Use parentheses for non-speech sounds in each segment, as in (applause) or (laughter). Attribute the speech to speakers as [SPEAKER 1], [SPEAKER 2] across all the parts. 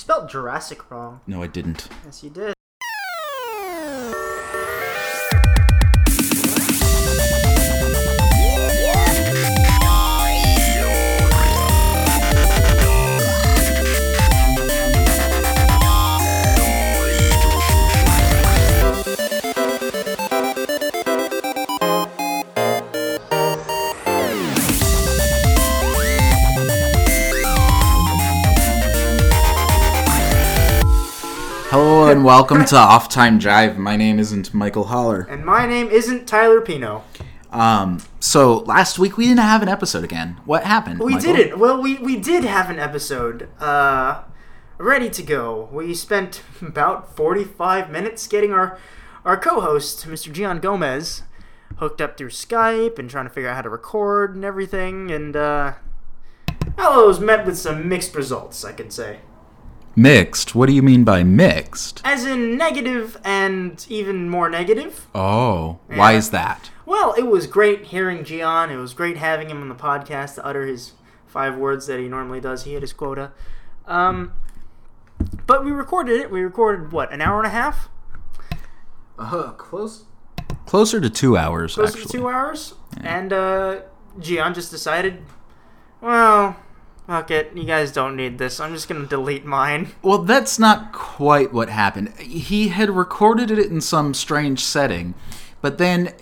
[SPEAKER 1] You spelled Jurassic wrong.
[SPEAKER 2] No, I didn't.
[SPEAKER 1] Yes, you did.
[SPEAKER 2] Welcome to Off Time Jive. My name isn't Michael Holler.
[SPEAKER 1] And my name isn't Tyler Pino.
[SPEAKER 2] Um, so last week we didn't have an episode again. What happened?
[SPEAKER 1] We
[SPEAKER 2] Michael?
[SPEAKER 1] didn't. Well, we, we did have an episode uh, ready to go. We spent about 45 minutes getting our, our co host, Mr. Gian Gomez, hooked up through Skype and trying to figure out how to record and everything. And, uh, well, it was met with some mixed results, I could say.
[SPEAKER 2] Mixed. What do you mean by mixed?
[SPEAKER 1] As in negative and even more negative.
[SPEAKER 2] Oh, why is that?
[SPEAKER 1] Well, it was great hearing Gian. It was great having him on the podcast to utter his five words that he normally does. He hit his quota. Um, but we recorded it. We recorded what an hour and a half,
[SPEAKER 2] Uh, close. Closer to two hours.
[SPEAKER 1] close
[SPEAKER 2] actually.
[SPEAKER 1] to two hours. And uh, Gian just decided, well, fuck it. You guys don't need this. I'm just gonna delete mine. (laughs)
[SPEAKER 2] Well, that's not quite what happened. He had recorded it in some strange setting, but then,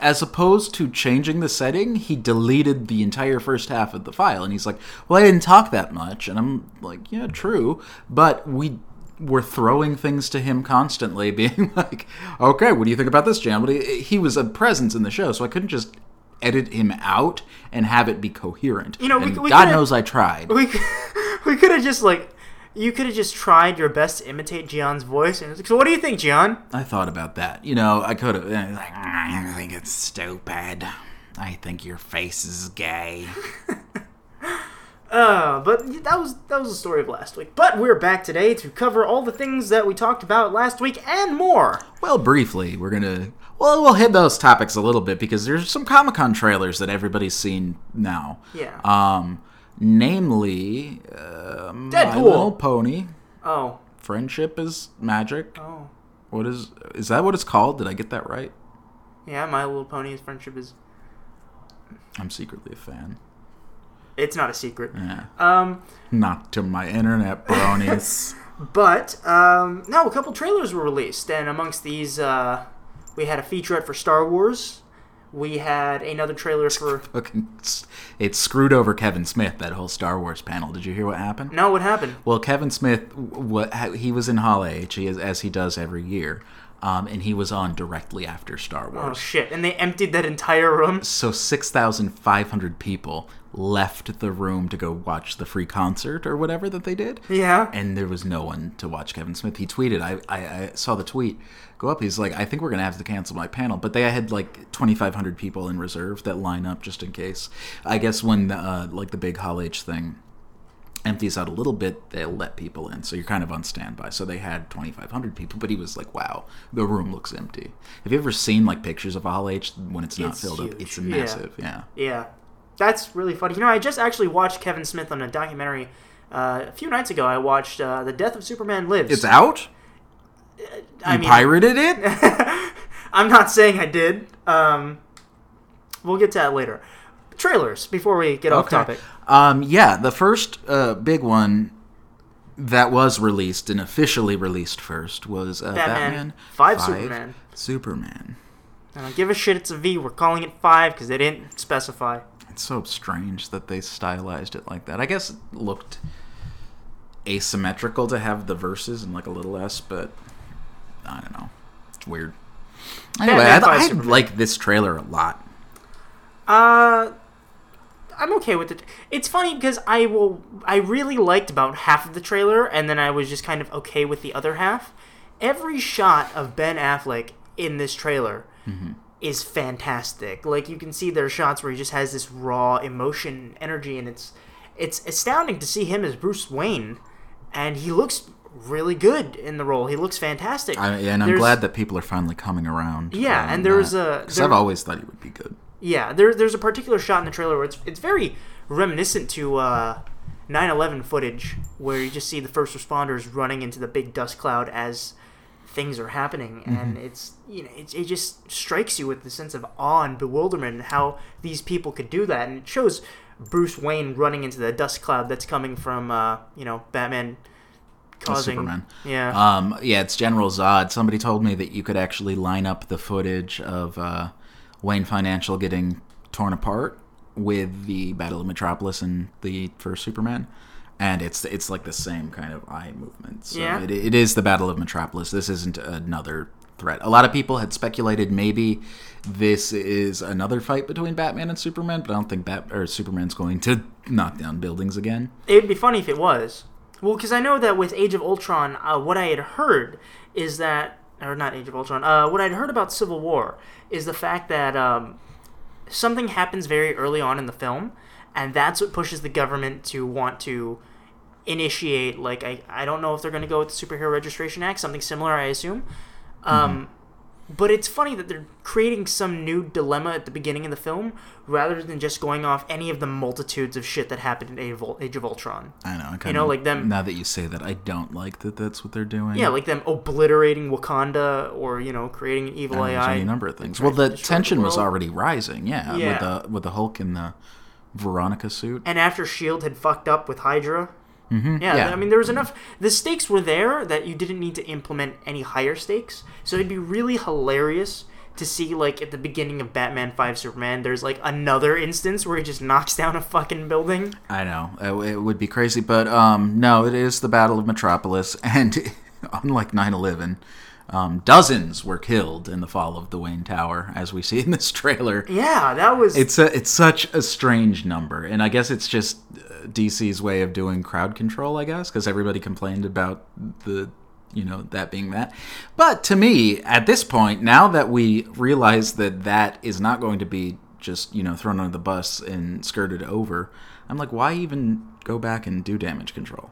[SPEAKER 2] as opposed to changing the setting, he deleted the entire first half of the file. And he's like, Well, I didn't talk that much. And I'm like, Yeah, true. But we were throwing things to him constantly, (laughs) being like, Okay, what do you think about this, Jan? He was a presence in the show, so I couldn't just edit him out and have it be coherent.
[SPEAKER 1] You know, we- we
[SPEAKER 2] God knows I tried.
[SPEAKER 1] We (laughs) we could have just like. You could have just tried your best to imitate Gian's voice. And like, so, what do you think, Gian?
[SPEAKER 2] I thought about that. You know, I could have. Uh, like, I think it's stupid. I think your face is gay. (laughs)
[SPEAKER 1] Uh, but that was that was the story of last week. But we're back today to cover all the things that we talked about last week and more.
[SPEAKER 2] Well, briefly, we're gonna. Well, we'll hit those topics a little bit because there's some Comic Con trailers that everybody's seen now.
[SPEAKER 1] Yeah.
[SPEAKER 2] Um, namely, uh, My
[SPEAKER 1] Deadpool.
[SPEAKER 2] Little Pony.
[SPEAKER 1] Oh,
[SPEAKER 2] Friendship is magic.
[SPEAKER 1] oh,
[SPEAKER 2] What is? Is that what it's called? Did I get that right?
[SPEAKER 1] yeah. My Little Pony's friendship is.
[SPEAKER 2] I'm secretly a fan.
[SPEAKER 1] It's not a secret.
[SPEAKER 2] Yeah.
[SPEAKER 1] Um,
[SPEAKER 2] Not to my internet bronies. (laughs)
[SPEAKER 1] but um, no, a couple trailers were released, and amongst these, uh, we had a featurette for Star Wars. We had another trailer for. (laughs)
[SPEAKER 2] fucking it screwed over Kevin Smith that whole Star Wars panel. Did you hear what happened?
[SPEAKER 1] No, what happened?
[SPEAKER 2] Well, Kevin Smith, what he was in Hall H, as he does every year, um, and he was on directly after Star Wars.
[SPEAKER 1] Oh shit! And they emptied that entire room.
[SPEAKER 2] So six thousand five hundred people left the room to go watch the free concert or whatever that they did.
[SPEAKER 1] Yeah.
[SPEAKER 2] And there was no one to watch Kevin Smith. He tweeted, I, I, I saw the tweet go up. He's like, I think we're going to have to cancel my panel. But they had like 2,500 people in reserve that line up just in case. I guess when uh, like the big Hall H thing empties out a little bit, they'll let people in. So you're kind of on standby. So they had 2,500 people, but he was like, wow, the room looks empty. Have you ever seen like pictures of Hall H when it's not
[SPEAKER 1] It's
[SPEAKER 2] filled up? It's
[SPEAKER 1] Yeah.
[SPEAKER 2] massive. Yeah.
[SPEAKER 1] Yeah, that's really funny. You know, I just actually watched Kevin Smith on a documentary uh, a few nights ago. I watched uh, "The Death of Superman Lives."
[SPEAKER 2] It's out?
[SPEAKER 1] I
[SPEAKER 2] You
[SPEAKER 1] mean,
[SPEAKER 2] pirated it? (laughs)
[SPEAKER 1] I'm not saying I did. Um, we'll get to that later. Trailers before we get off topic.
[SPEAKER 2] Um, yeah, the first uh, big one that was released and officially released first was uh,
[SPEAKER 1] Batman
[SPEAKER 2] Batman,
[SPEAKER 1] Five Superman.
[SPEAKER 2] Superman.
[SPEAKER 1] I don't give a shit. It's a V. We're calling it five because they didn't specify.
[SPEAKER 2] It's so strange that they stylized it like that. I guess it looked asymmetrical to have the verses and like a little S, but I don't know. It's weird. Anyway,
[SPEAKER 1] Batman
[SPEAKER 2] I, I like this trailer a lot.
[SPEAKER 1] Uh, I'm okay with it. It's funny because I will. I really liked about half of the trailer, and then I was just kind of okay with the other half. Every shot of Ben Affleck in this trailer mm-hmm. is fantastic. Like you can see there are shots where he just has this raw emotion, energy, and it's it's astounding to see him as Bruce Wayne, and he looks really good in the role. He looks fantastic.
[SPEAKER 2] I, and I'm
[SPEAKER 1] There's-
[SPEAKER 2] glad that people are finally coming around.
[SPEAKER 1] Yeah, and there's
[SPEAKER 2] that.
[SPEAKER 1] a-
[SPEAKER 2] 'Cause I've always thought he would be good.
[SPEAKER 1] Yeah, there, there's a particular shot in the trailer where it's it's very reminiscent to uh, 9/11 footage where you just see the first responders running into the big dust cloud as things are happening, and it's you know it, it just strikes you with the sense of awe and bewilderment and how these people could do that, and it shows Bruce Wayne running into the dust cloud that's coming from uh, you know Batman causing
[SPEAKER 2] Superman.
[SPEAKER 1] yeah
[SPEAKER 2] Um, yeah, it's General Zod. Somebody told me that you could actually line up the footage of uh, Wayne Financial getting torn apart with the Battle of Metropolis and the first Superman, and it's it's like the same kind of eye movement. So
[SPEAKER 1] Yeah.
[SPEAKER 2] it, it is the Battle of Metropolis. This isn't another threat. A lot of people had speculated maybe this is another fight between Batman and Superman, but I don't think Bat or Superman's going to (laughs) knock down buildings again.
[SPEAKER 1] It'd be funny if it was. Well, because I know that with Age of Ultron, uh, what I had heard is that, or not Age of Ultron, uh, what I'd heard about Civil War is the fact that um, something happens very early on in the film, and that's what pushes the government to want to initiate, like, I, I don't know if they're going to go with the Superhero Registration Act, something similar, I assume. Um, But it's funny that they're creating some new dilemma at the beginning of the film rather than just going off any of the multitudes of shit that happened in Age of, Ul- Age of Ultron.
[SPEAKER 2] I know. I kinda,
[SPEAKER 1] know, like them-
[SPEAKER 2] Now that you say that, I don't like that. That's what they're doing.
[SPEAKER 1] Yeah, like them obliterating Wakanda or, you know, creating an evil AI.
[SPEAKER 2] any number of things. Well, the tension was already rising. Yeah,
[SPEAKER 1] Yeah.
[SPEAKER 2] with the with the Hulk in the Veronica suit.
[SPEAKER 1] And after S.H.I.E.L.D. had fucked up with Hydra.
[SPEAKER 2] Mhm,
[SPEAKER 1] Yeah,
[SPEAKER 2] yeah.
[SPEAKER 1] I mean, there was enough. The stakes were there that you didn't need to implement any higher stakes. So it'd be really hilarious to see, like, at the beginning of Batman 5 Superman, there's, like, another instance where he just knocks down a fucking building.
[SPEAKER 2] I know it, would be crazy, but um, no, it is the Battle of Metropolis, (laughs) and unlike 9/11, um, dozens were killed in the fall of the Wayne Tower, as we see in this trailer.
[SPEAKER 1] Yeah, that was.
[SPEAKER 2] It's a it's such a strange number, and I guess it's just DC's way of doing crowd control. I guess because everybody complained about the you know that being that. But to me, at this point, now that we realize that that is not going to be just you know thrown under the bus and skirted over, I'm like, why even go back and do damage control?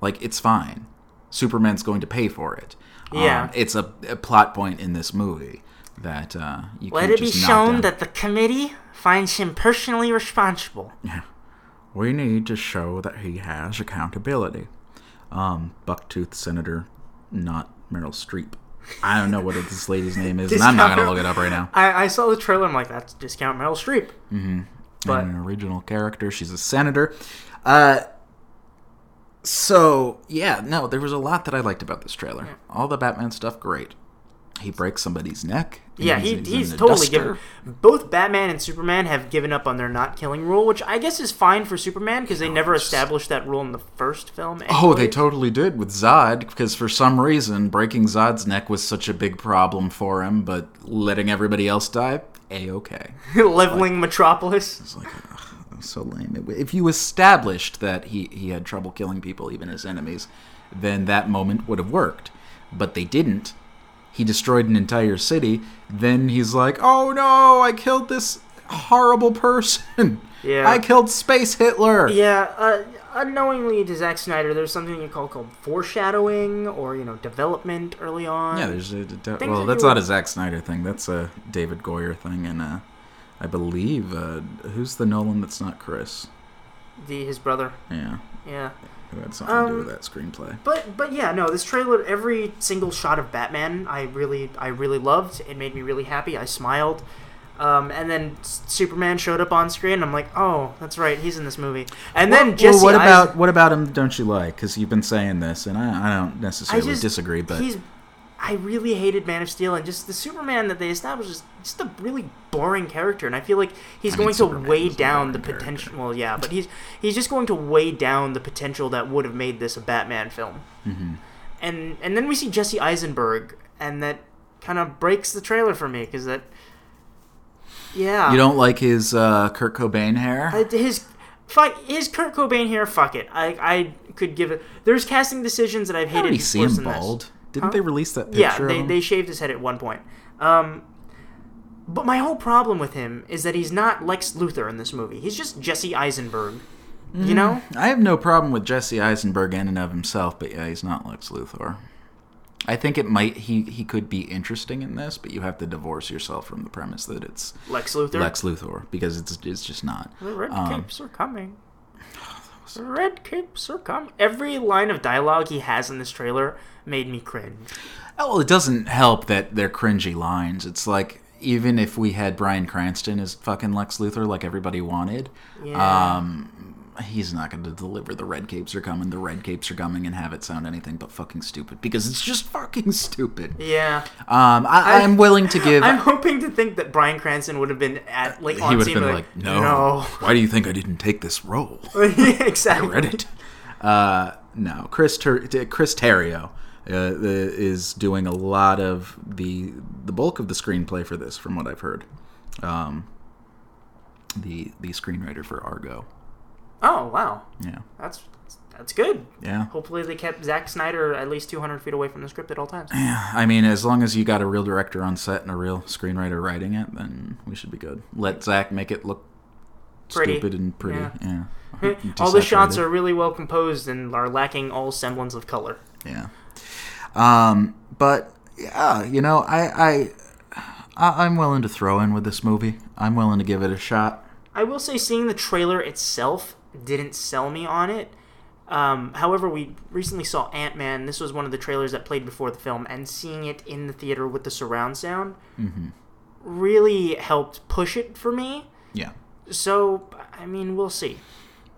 [SPEAKER 2] Like it's fine. Superman's going to pay for it.
[SPEAKER 1] Yeah.
[SPEAKER 2] Um, it's a, a plot point in this movie that uh, you
[SPEAKER 1] Let it be shown that the committee finds him personally responsible.
[SPEAKER 2] We need to show that he has accountability. Um, Bucktooth Senator, not Meryl Streep. I don't know what this lady's name is, and I'm not going to look it up right now. (laughs)
[SPEAKER 1] I, I saw the trailer. I'm like, that's discount Meryl Streep. Mm-hmm. But
[SPEAKER 2] an original character. She's a senator. Uh, so yeah, no, there was a lot that I liked about this trailer. All the Batman stuff, great. He breaks somebody's neck.
[SPEAKER 1] yeah, he,
[SPEAKER 2] in
[SPEAKER 1] he's totally
[SPEAKER 2] duster.
[SPEAKER 1] given. Both Batman and Superman have given up on their not killing rule, which I guess is fine for Superman because they never established that rule in the first film.
[SPEAKER 2] Oh, they totally did with Zod, because for some reason breaking Zod's neck was such a big problem for him, but letting everybody else die, a okay. (laughs)
[SPEAKER 1] leveling Metropolis.
[SPEAKER 2] It's like ugh, so lame. If you established that he he had trouble killing people, even his enemies, then that moment would have worked. But they didn't. He destroyed an entire city. Then he's like, "Oh no, I killed this horrible person.
[SPEAKER 1] Yeah.
[SPEAKER 2] I killed Space Hitler."
[SPEAKER 1] Yeah, uh, unknowingly to Zack Snyder, there's something you call called foreshadowing or you know development early on.
[SPEAKER 2] Yeah, there's a,
[SPEAKER 1] Things
[SPEAKER 2] well, that's not a Zack Snyder thing. That's a David Goyer thing, and uh, I believe uh, who's the Nolan that's not Chris?
[SPEAKER 1] the his brother.
[SPEAKER 2] Yeah,
[SPEAKER 1] Yeah.
[SPEAKER 2] Who had something to do
[SPEAKER 1] Um,
[SPEAKER 2] with that screenplay.
[SPEAKER 1] But but yeah, no, this trailer, every single shot of Batman, I really I really loved. It made me really happy. I smiled. Um, and then Superman showed up on screen. And I'm like, oh, that's right, he's in this movie. And then
[SPEAKER 2] well,
[SPEAKER 1] Jesse
[SPEAKER 2] what
[SPEAKER 1] Eisen-
[SPEAKER 2] about what about him? Don't you like? Because you've been saying this, and I, I don't necessarily
[SPEAKER 1] just-
[SPEAKER 2] disagree. But
[SPEAKER 1] he's I really hated Man of Steel and just the Superman that they established is just a really boring character and I feel like he's
[SPEAKER 2] I mean,
[SPEAKER 1] going to
[SPEAKER 2] Superman
[SPEAKER 1] weigh down the potential well yeah but he's he's just going to weigh down the potential that would have made this a Batman film
[SPEAKER 2] Mhm.
[SPEAKER 1] and and then we see Jesse Eisenberg and that kind of breaks the trailer for me because that yeah
[SPEAKER 2] you don't like his uh, Kurt Cobain hair.
[SPEAKER 1] I- his fuck his Kurt Cobain hair fuck it I I could give it there's casting decisions that I've
[SPEAKER 2] I
[SPEAKER 1] hated
[SPEAKER 2] already see him
[SPEAKER 1] than this.
[SPEAKER 2] Didn't
[SPEAKER 1] Huh?
[SPEAKER 2] they release that picture?
[SPEAKER 1] Yeah, they, they shaved his head at one point. Um, but my whole problem with him is that he's not Lex Luthor in this movie. He's just Jesse Eisenberg. You know?
[SPEAKER 2] I have no problem with Jesse Eisenberg in and of himself, but yeah, he's not Lex Luthor. I think it might he he could be interesting in this, but you have to divorce yourself from the premise that it's
[SPEAKER 1] Lex Luthor.
[SPEAKER 2] Lex Luthor because it's it's just not.
[SPEAKER 1] The red
[SPEAKER 2] Um,
[SPEAKER 1] capes are coming. Red capes are coming. Every line of dialogue he has in this trailer made me cringe.
[SPEAKER 2] Oh, well, it doesn't help that they're cringy lines. It's like even if we had Bryan Cranston as fucking Lex Luthor, like everybody wanted,
[SPEAKER 1] Yeah.
[SPEAKER 2] um, he's not going to deliver the red capes are coming, the red capes are coming, and have it sound anything but fucking stupid because it's just fucking stupid.
[SPEAKER 1] Yeah.
[SPEAKER 2] Um, I,
[SPEAKER 1] I-
[SPEAKER 2] I'm willing to give.
[SPEAKER 1] I'm hoping to think that Bryan Cranston would have been at like
[SPEAKER 2] he
[SPEAKER 1] on
[SPEAKER 2] would
[SPEAKER 1] scene
[SPEAKER 2] have been
[SPEAKER 1] like,
[SPEAKER 2] like, no,
[SPEAKER 1] no.
[SPEAKER 2] Why do you think I didn't take this role? (laughs)
[SPEAKER 1] yeah, exactly.
[SPEAKER 2] read it. Uh, no, Chris Ter- Chris Terrio uh, is doing a lot of the the bulk of the screenplay for this, from what I've heard. Um, the the screenwriter for Argo.
[SPEAKER 1] Oh wow,
[SPEAKER 2] Yeah,
[SPEAKER 1] that's that's good.
[SPEAKER 2] yeah.
[SPEAKER 1] Hopefully they kept Zack Snyder at least 200 feet away from the script at all times. Yeah.
[SPEAKER 2] I mean, as long as you got a real director on set and a real screenwriter writing it, then we should be good. Let Zach make it look
[SPEAKER 1] Pretty.
[SPEAKER 2] stupid and pretty.
[SPEAKER 1] Yeah.
[SPEAKER 2] Yeah. (laughs)
[SPEAKER 1] all the shots are really well composed and are lacking all semblance of color.
[SPEAKER 2] Yeah. Um, but yeah, you know, I, I, I'm willing to throw in with this movie. I'm willing to give it a shot.
[SPEAKER 1] I will say, seeing the trailer itself didn't sell me on it. Um, however, we recently saw Ant Man. This was one of the trailers that played before the film, and seeing it in the theater with the surround sound really helped push it for me.
[SPEAKER 2] Yeah.
[SPEAKER 1] So, I mean, we'll see.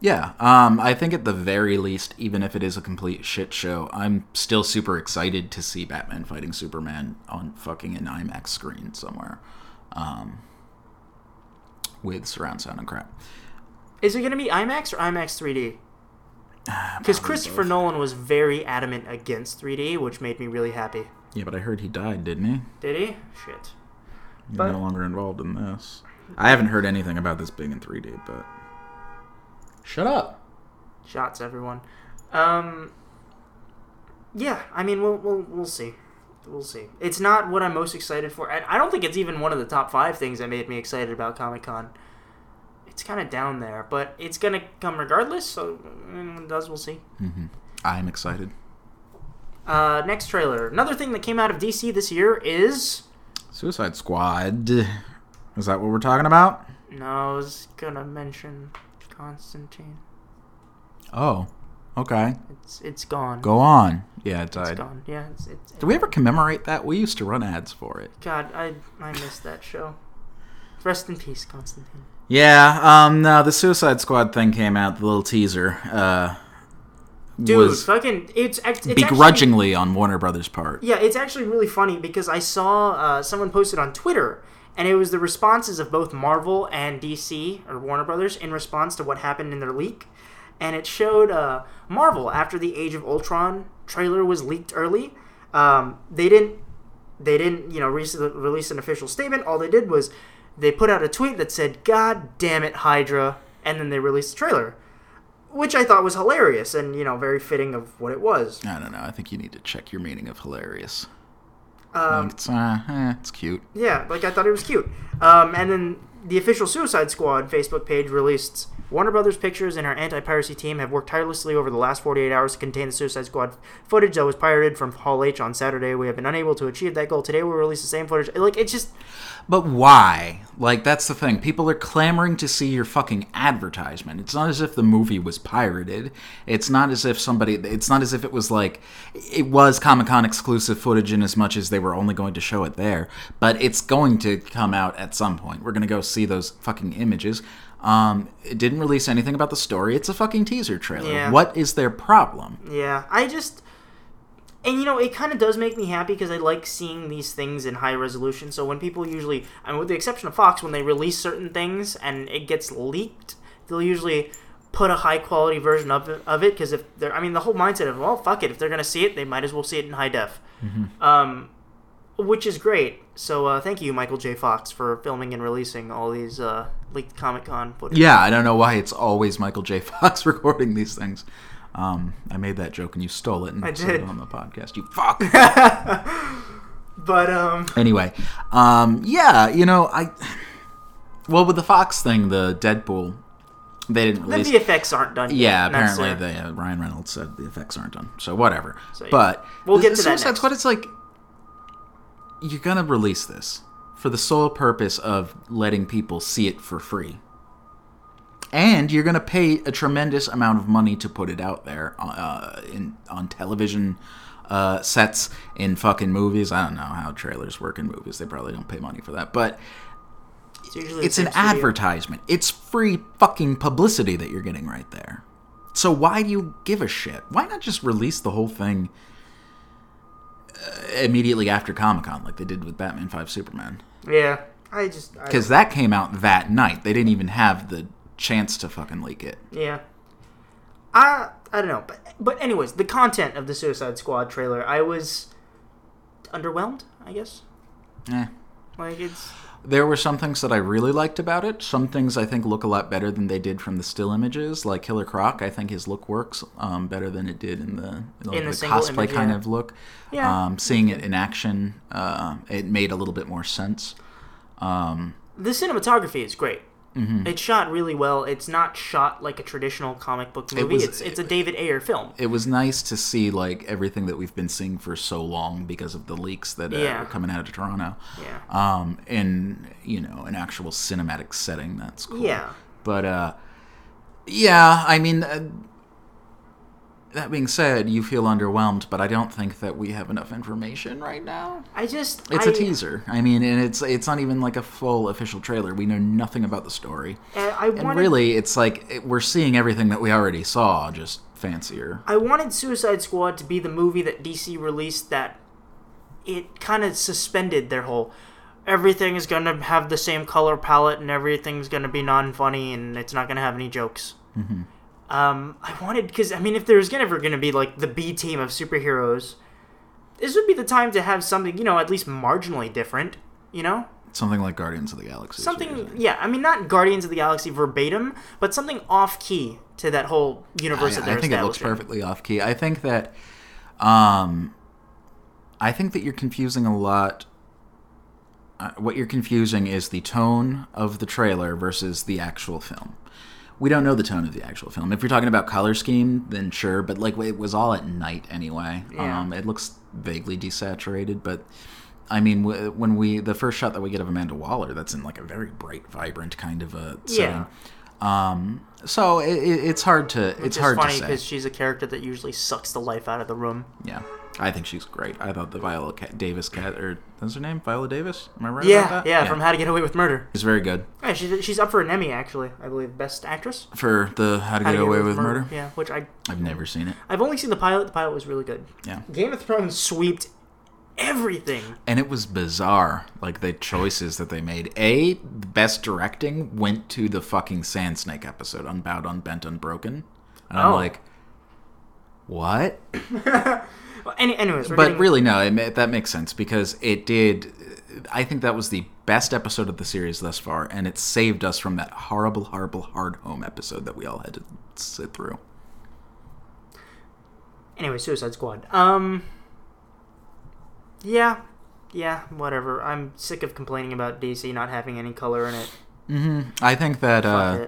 [SPEAKER 2] Yeah. Um, I think at the very least, even if it is a complete shit show, I'm still super excited to see Batman fighting Superman on fucking an IMAX screen somewhere, um, with surround sound and crap.
[SPEAKER 1] Is it going to be IMAX or IMAX 3D? Because Christopher Nolan was very adamant against 3D, which made me really happy.
[SPEAKER 2] Yeah, but I heard he died, didn't he?
[SPEAKER 1] Did he? Shit.
[SPEAKER 2] He's
[SPEAKER 1] But-
[SPEAKER 2] no longer involved in this. I haven't heard anything about this being in 3D, but shut up.
[SPEAKER 1] Shots, everyone. Um, yeah, I mean, we'll, we'll, we'll see. We'll see. It's not what I'm most excited for. I, I don't think it's even one of the top five things that made me excited about Comic Con. It's kind of down there, but it's going to come regardless, so when it does, we'll see.
[SPEAKER 2] I'm excited.
[SPEAKER 1] Uh, next trailer. Another thing that came out of DC this year is.
[SPEAKER 2] Suicide Squad. Is that what we're talking about?
[SPEAKER 1] No, I was going to mention Constantine.
[SPEAKER 2] Oh, okay.
[SPEAKER 1] It's it's gone.
[SPEAKER 2] Go on. Yeah, it
[SPEAKER 1] It's
[SPEAKER 2] died.
[SPEAKER 1] gone. Yeah, it's, it's
[SPEAKER 2] Do we ever commemorate that? We used to run ads for it.
[SPEAKER 1] God, I I missed that show. Rest in peace, Constantine.
[SPEAKER 2] Yeah, um, no, the Suicide Squad thing came out, the little teaser, uh,
[SPEAKER 1] Dude,
[SPEAKER 2] was
[SPEAKER 1] fucking, it's, it's
[SPEAKER 2] begrudgingly on Warner Brothers' part.
[SPEAKER 1] Yeah, it's actually really funny because I saw uh, someone posted on Twitter, and it was the responses of both Marvel and DC or Warner Brothers in response to what happened in their leak, and it showed uh, Marvel after the Age of Ultron trailer was leaked early. Um, they didn't, they didn't, you know, re- release an official statement. All they did was they put out a tweet that said, "God damn it, Hydra," and then they released the trailer. Which I thought was hilarious and, you know, very fitting of what it was.
[SPEAKER 2] I don't know. I think you need to check your meaning of hilarious.
[SPEAKER 1] Um,
[SPEAKER 2] Like, it's, uh, eh, it's cute.
[SPEAKER 1] Yeah, like I thought it was cute. Um, and then the official Suicide Squad Facebook page released Warner Brothers Pictures and our anti-piracy team have worked tirelessly over the last 48 hours to contain the Suicide Squad footage that was pirated from Hall H on Saturday. We have been unable to achieve that goal. Today we'll release the same footage. Like it's just
[SPEAKER 2] But why? Like, that's the thing. People are clamoring to see your fucking advertisement. It's not as if the movie was pirated. It's not as if somebody. It's not as if it was like. It was Comic Con exclusive footage in as much as they were only going to show it there. But it's going to come out at some point. We're going to go see those fucking images. Um, it didn't release anything about the story. It's a fucking teaser trailer.
[SPEAKER 1] Yeah.
[SPEAKER 2] What is their problem?
[SPEAKER 1] yeah. I just and you know it kind of does make me happy because I like seeing these things in high resolution. So when people usually, I mean, with the exception of Fox, when they release certain things and it gets leaked, they'll usually put a high quality version of it of it because if they're, I mean, the whole mindset of well, fuck it, if they're gonna see it, they might as well see it in high def, um, which is great. So uh, thank you, Michael J. Fox, for filming and releasing all these uh, leaked Comic Con footage.
[SPEAKER 2] Yeah, I don't know why it's always Michael J. (laughs) Fox (laughs) recording these things. Um, I made that joke and you stole it and
[SPEAKER 1] I did.
[SPEAKER 2] it on the podcast. You (laughs) fuck.
[SPEAKER 1] But um,
[SPEAKER 2] anyway, um, yeah, you know, I. Well, with the Fox thing, the Deadpool, they didn't release.
[SPEAKER 1] the effects aren't done.
[SPEAKER 2] yeah,
[SPEAKER 1] yet, that's,
[SPEAKER 2] apparently
[SPEAKER 1] uh,
[SPEAKER 2] they, uh, Ryan Reynolds said the effects aren't done, so whatever.
[SPEAKER 1] So, yeah.
[SPEAKER 2] but
[SPEAKER 1] We'll get
[SPEAKER 2] the
[SPEAKER 1] to that
[SPEAKER 2] Suicide
[SPEAKER 1] next.
[SPEAKER 2] Squad. It's like you're gonna release this for the sole purpose of letting people see it for free. and you're going to pay a tremendous amount of money to put it out there uh, in on television uh, sets in fucking movies. I don't know how trailers work in movies. They probably don't pay money for that, but
[SPEAKER 1] It's
[SPEAKER 2] it's an
[SPEAKER 1] studio.
[SPEAKER 2] advertisement. It's free fucking publicity that you're getting right there. So why do you give a shit? Why not just release the whole thing Uh, immediately after Comic Con, like they did with Batman Five Superman?
[SPEAKER 1] Yeah, I just
[SPEAKER 2] Because that came out that night. They didn't even have the chance to fucking leak it.
[SPEAKER 1] Yeah. I I don't know, but but anyways, the content of the Suicide Squad trailer, I was underwhelmed. I guess
[SPEAKER 2] Yeah.
[SPEAKER 1] like it's
[SPEAKER 2] There were some things that I really liked about it. Some things I think look a lot better than they did from the still images. Like Killer Croc, I think his look works um, better than it did in the, like,
[SPEAKER 1] In the
[SPEAKER 2] the cosplay
[SPEAKER 1] image,
[SPEAKER 2] kind
[SPEAKER 1] yeah.
[SPEAKER 2] of look.
[SPEAKER 1] Yeah.
[SPEAKER 2] Um, seeing it in action, uh, it made a little bit more sense. Um,
[SPEAKER 1] the cinematography is great.
[SPEAKER 2] Mm-hmm.
[SPEAKER 1] It's shot really well. It's not shot like a traditional comic book movie.
[SPEAKER 2] was-
[SPEAKER 1] it's it's a David Ayer film.
[SPEAKER 2] it was nice to see like everything that we've been seeing for so long because of the leaks that uh,
[SPEAKER 1] Yeah.
[SPEAKER 2] are coming out of Toronto.
[SPEAKER 1] Yeah.
[SPEAKER 2] um, in you know an actual cinematic setting. That's cool.
[SPEAKER 1] Yeah.
[SPEAKER 2] But uh, yeah, I mean, uh, that being said, you feel underwhelmed, but I don't think that we have enough information right now.
[SPEAKER 1] I just
[SPEAKER 2] It's
[SPEAKER 1] a
[SPEAKER 2] a teaser. I mean, and it's it's not even like a full official trailer. We know nothing about the story,
[SPEAKER 1] I
[SPEAKER 2] and really, it's like it, we're seeing everything that we already saw, just fancier.
[SPEAKER 1] I wanted Suicide Squad to be the movie that DC released that it kind of suspended their whole everything is going to have the same color palette and everything's going to be non-funny and it's not going to have any jokes.
[SPEAKER 2] Mm-hmm.
[SPEAKER 1] Um, I wanted because I mean, if there's ever going to be like the B team of superheroes, this would be the time to have something you know at least marginally different. You know,
[SPEAKER 2] Something like Guardians of the Galaxy. is what you're
[SPEAKER 1] something yeah. I mean, not Guardians of the Galaxy verbatim, but something off key to that whole universe
[SPEAKER 2] I,
[SPEAKER 1] they're
[SPEAKER 2] I think it looks perfectly off key. I think that, um, I think that you're confusing a lot. Uh, what you're confusing is the tone of the trailer versus the actual film. We don't know the tone of the actual film. If you're talking about color scheme, then sure, but like it was all at night anyway.
[SPEAKER 1] Yeah.
[SPEAKER 2] Um, it looks vaguely desaturated, but I mean, when we the first shot that we get of Amanda Waller, that's in like a very bright, vibrant kind of a setting. Um, so it, it, it's hard to it's
[SPEAKER 1] Which is
[SPEAKER 2] hard
[SPEAKER 1] funny
[SPEAKER 2] to say.
[SPEAKER 1] because she's a character that usually sucks the life out of the room.
[SPEAKER 2] Yeah, I think she's great. I thought the Viola Davis cat or what's her name? Viola Davis. Am I right
[SPEAKER 1] Yeah,
[SPEAKER 2] about that?
[SPEAKER 1] yeah, from How to Get Away with Murder.
[SPEAKER 2] She's very good
[SPEAKER 1] Yeah, she's she's up for an Emmy actually, I believe, best actress.
[SPEAKER 2] for the How to Get, Away with Murder.
[SPEAKER 1] Yeah, which I
[SPEAKER 2] I've never seen it.
[SPEAKER 1] I've only seen the pilot. The pilot was really good.
[SPEAKER 2] Yeah,
[SPEAKER 1] Game of Thrones sweeped everything.
[SPEAKER 2] and it was bizarre. Like the choices that they made. A the best directing went to the fucking Sand Snake episode, Unbowed, Unbent, Unbroken, and I'm
[SPEAKER 1] Oh.
[SPEAKER 2] like, what? (laughs)
[SPEAKER 1] Well, any, anyways,
[SPEAKER 2] but
[SPEAKER 1] getting,
[SPEAKER 2] really no it, that makes sense because it did i think that was the best episode of the series thus far and it saved us from that horrible horrible Hardhome episode that we all had to sit through
[SPEAKER 1] anyway, Suicide Squad. Um, yeah, yeah, whatever. I'm sick of complaining about DC not having any color in it.
[SPEAKER 2] I think that uh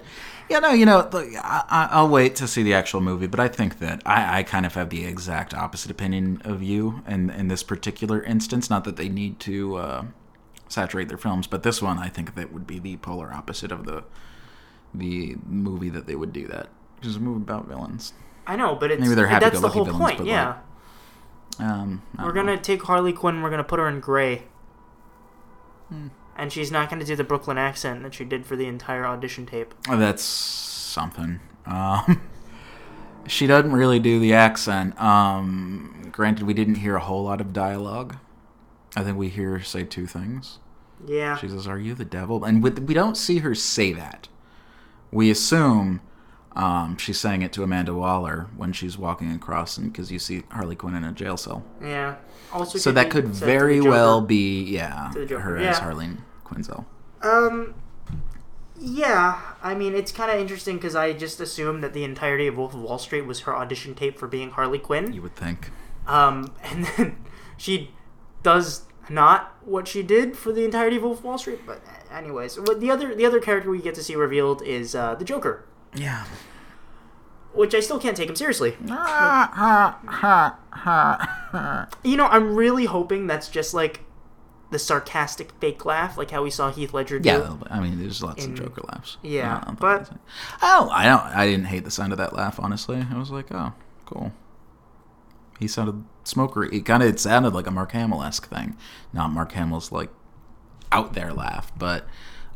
[SPEAKER 2] yeah no you know look, I, I- i'll wait to see the actual movie but i think that i, I kind of have the exact opposite opinion of you in, in this particular instance not that they need to uh, saturate their films but this one i think that would be the polar opposite of the the movie that they would do that because it's a movie about villains
[SPEAKER 1] I know, but it's
[SPEAKER 2] Maybe they're
[SPEAKER 1] that's the whole
[SPEAKER 2] villains,
[SPEAKER 1] point. Yeah,
[SPEAKER 2] um
[SPEAKER 1] we're
[SPEAKER 2] know.
[SPEAKER 1] gonna take Harley Quinn. We're gonna put her in gray.
[SPEAKER 2] Hmm.
[SPEAKER 1] And she's not going to do the Brooklyn accent that she did for the entire audition tape.
[SPEAKER 2] Oh, that's something. Um, (laughs) she doesn't really do the accent. Um, granted, we didn't hear a whole lot of dialogue. I think we hear her say two things.
[SPEAKER 1] Yeah.
[SPEAKER 2] She says, "Are you the devil?" And with, we don't see her say that. We assume um, she's saying it to Amanda Waller when she's walking across, and because you see Harley Quinn in a jail cell.
[SPEAKER 1] Yeah. Also,
[SPEAKER 2] So that could
[SPEAKER 1] said to the
[SPEAKER 2] very well be, yeah,
[SPEAKER 1] To the Joker,
[SPEAKER 2] her
[SPEAKER 1] yeah.
[SPEAKER 2] as Harleen Quinzel.
[SPEAKER 1] Um. Yeah, I mean it's kind of interesting because I just assumed that the entirety of Wolf of Wall Street was her audition tape for being Harley Quinn.
[SPEAKER 2] You would think.
[SPEAKER 1] Um, (laughs) and then she does not what she did for the entirety of Wolf of Wall Street. But anyways, the other the other character we get to see revealed is uh, the Joker,
[SPEAKER 2] Yeah.
[SPEAKER 1] which I still can't take him seriously.
[SPEAKER 2] Ha, ha, ha, ha.
[SPEAKER 1] You know, I'm really hoping that's just like the sarcastic fake laugh, like how we saw Heath Ledger do.
[SPEAKER 2] Yeah, I mean, there's lots
[SPEAKER 1] In-
[SPEAKER 2] of Joker laughs.
[SPEAKER 1] Yeah,
[SPEAKER 2] I
[SPEAKER 1] but-
[SPEAKER 2] think it's- I don't, I don't, I didn't hate the sound of that laugh. Honestly, I was like, oh, cool. He sounded smokery. It kind of it sounded like a Mark Hamill esque thing, not Mark Hamill's like out there laugh, but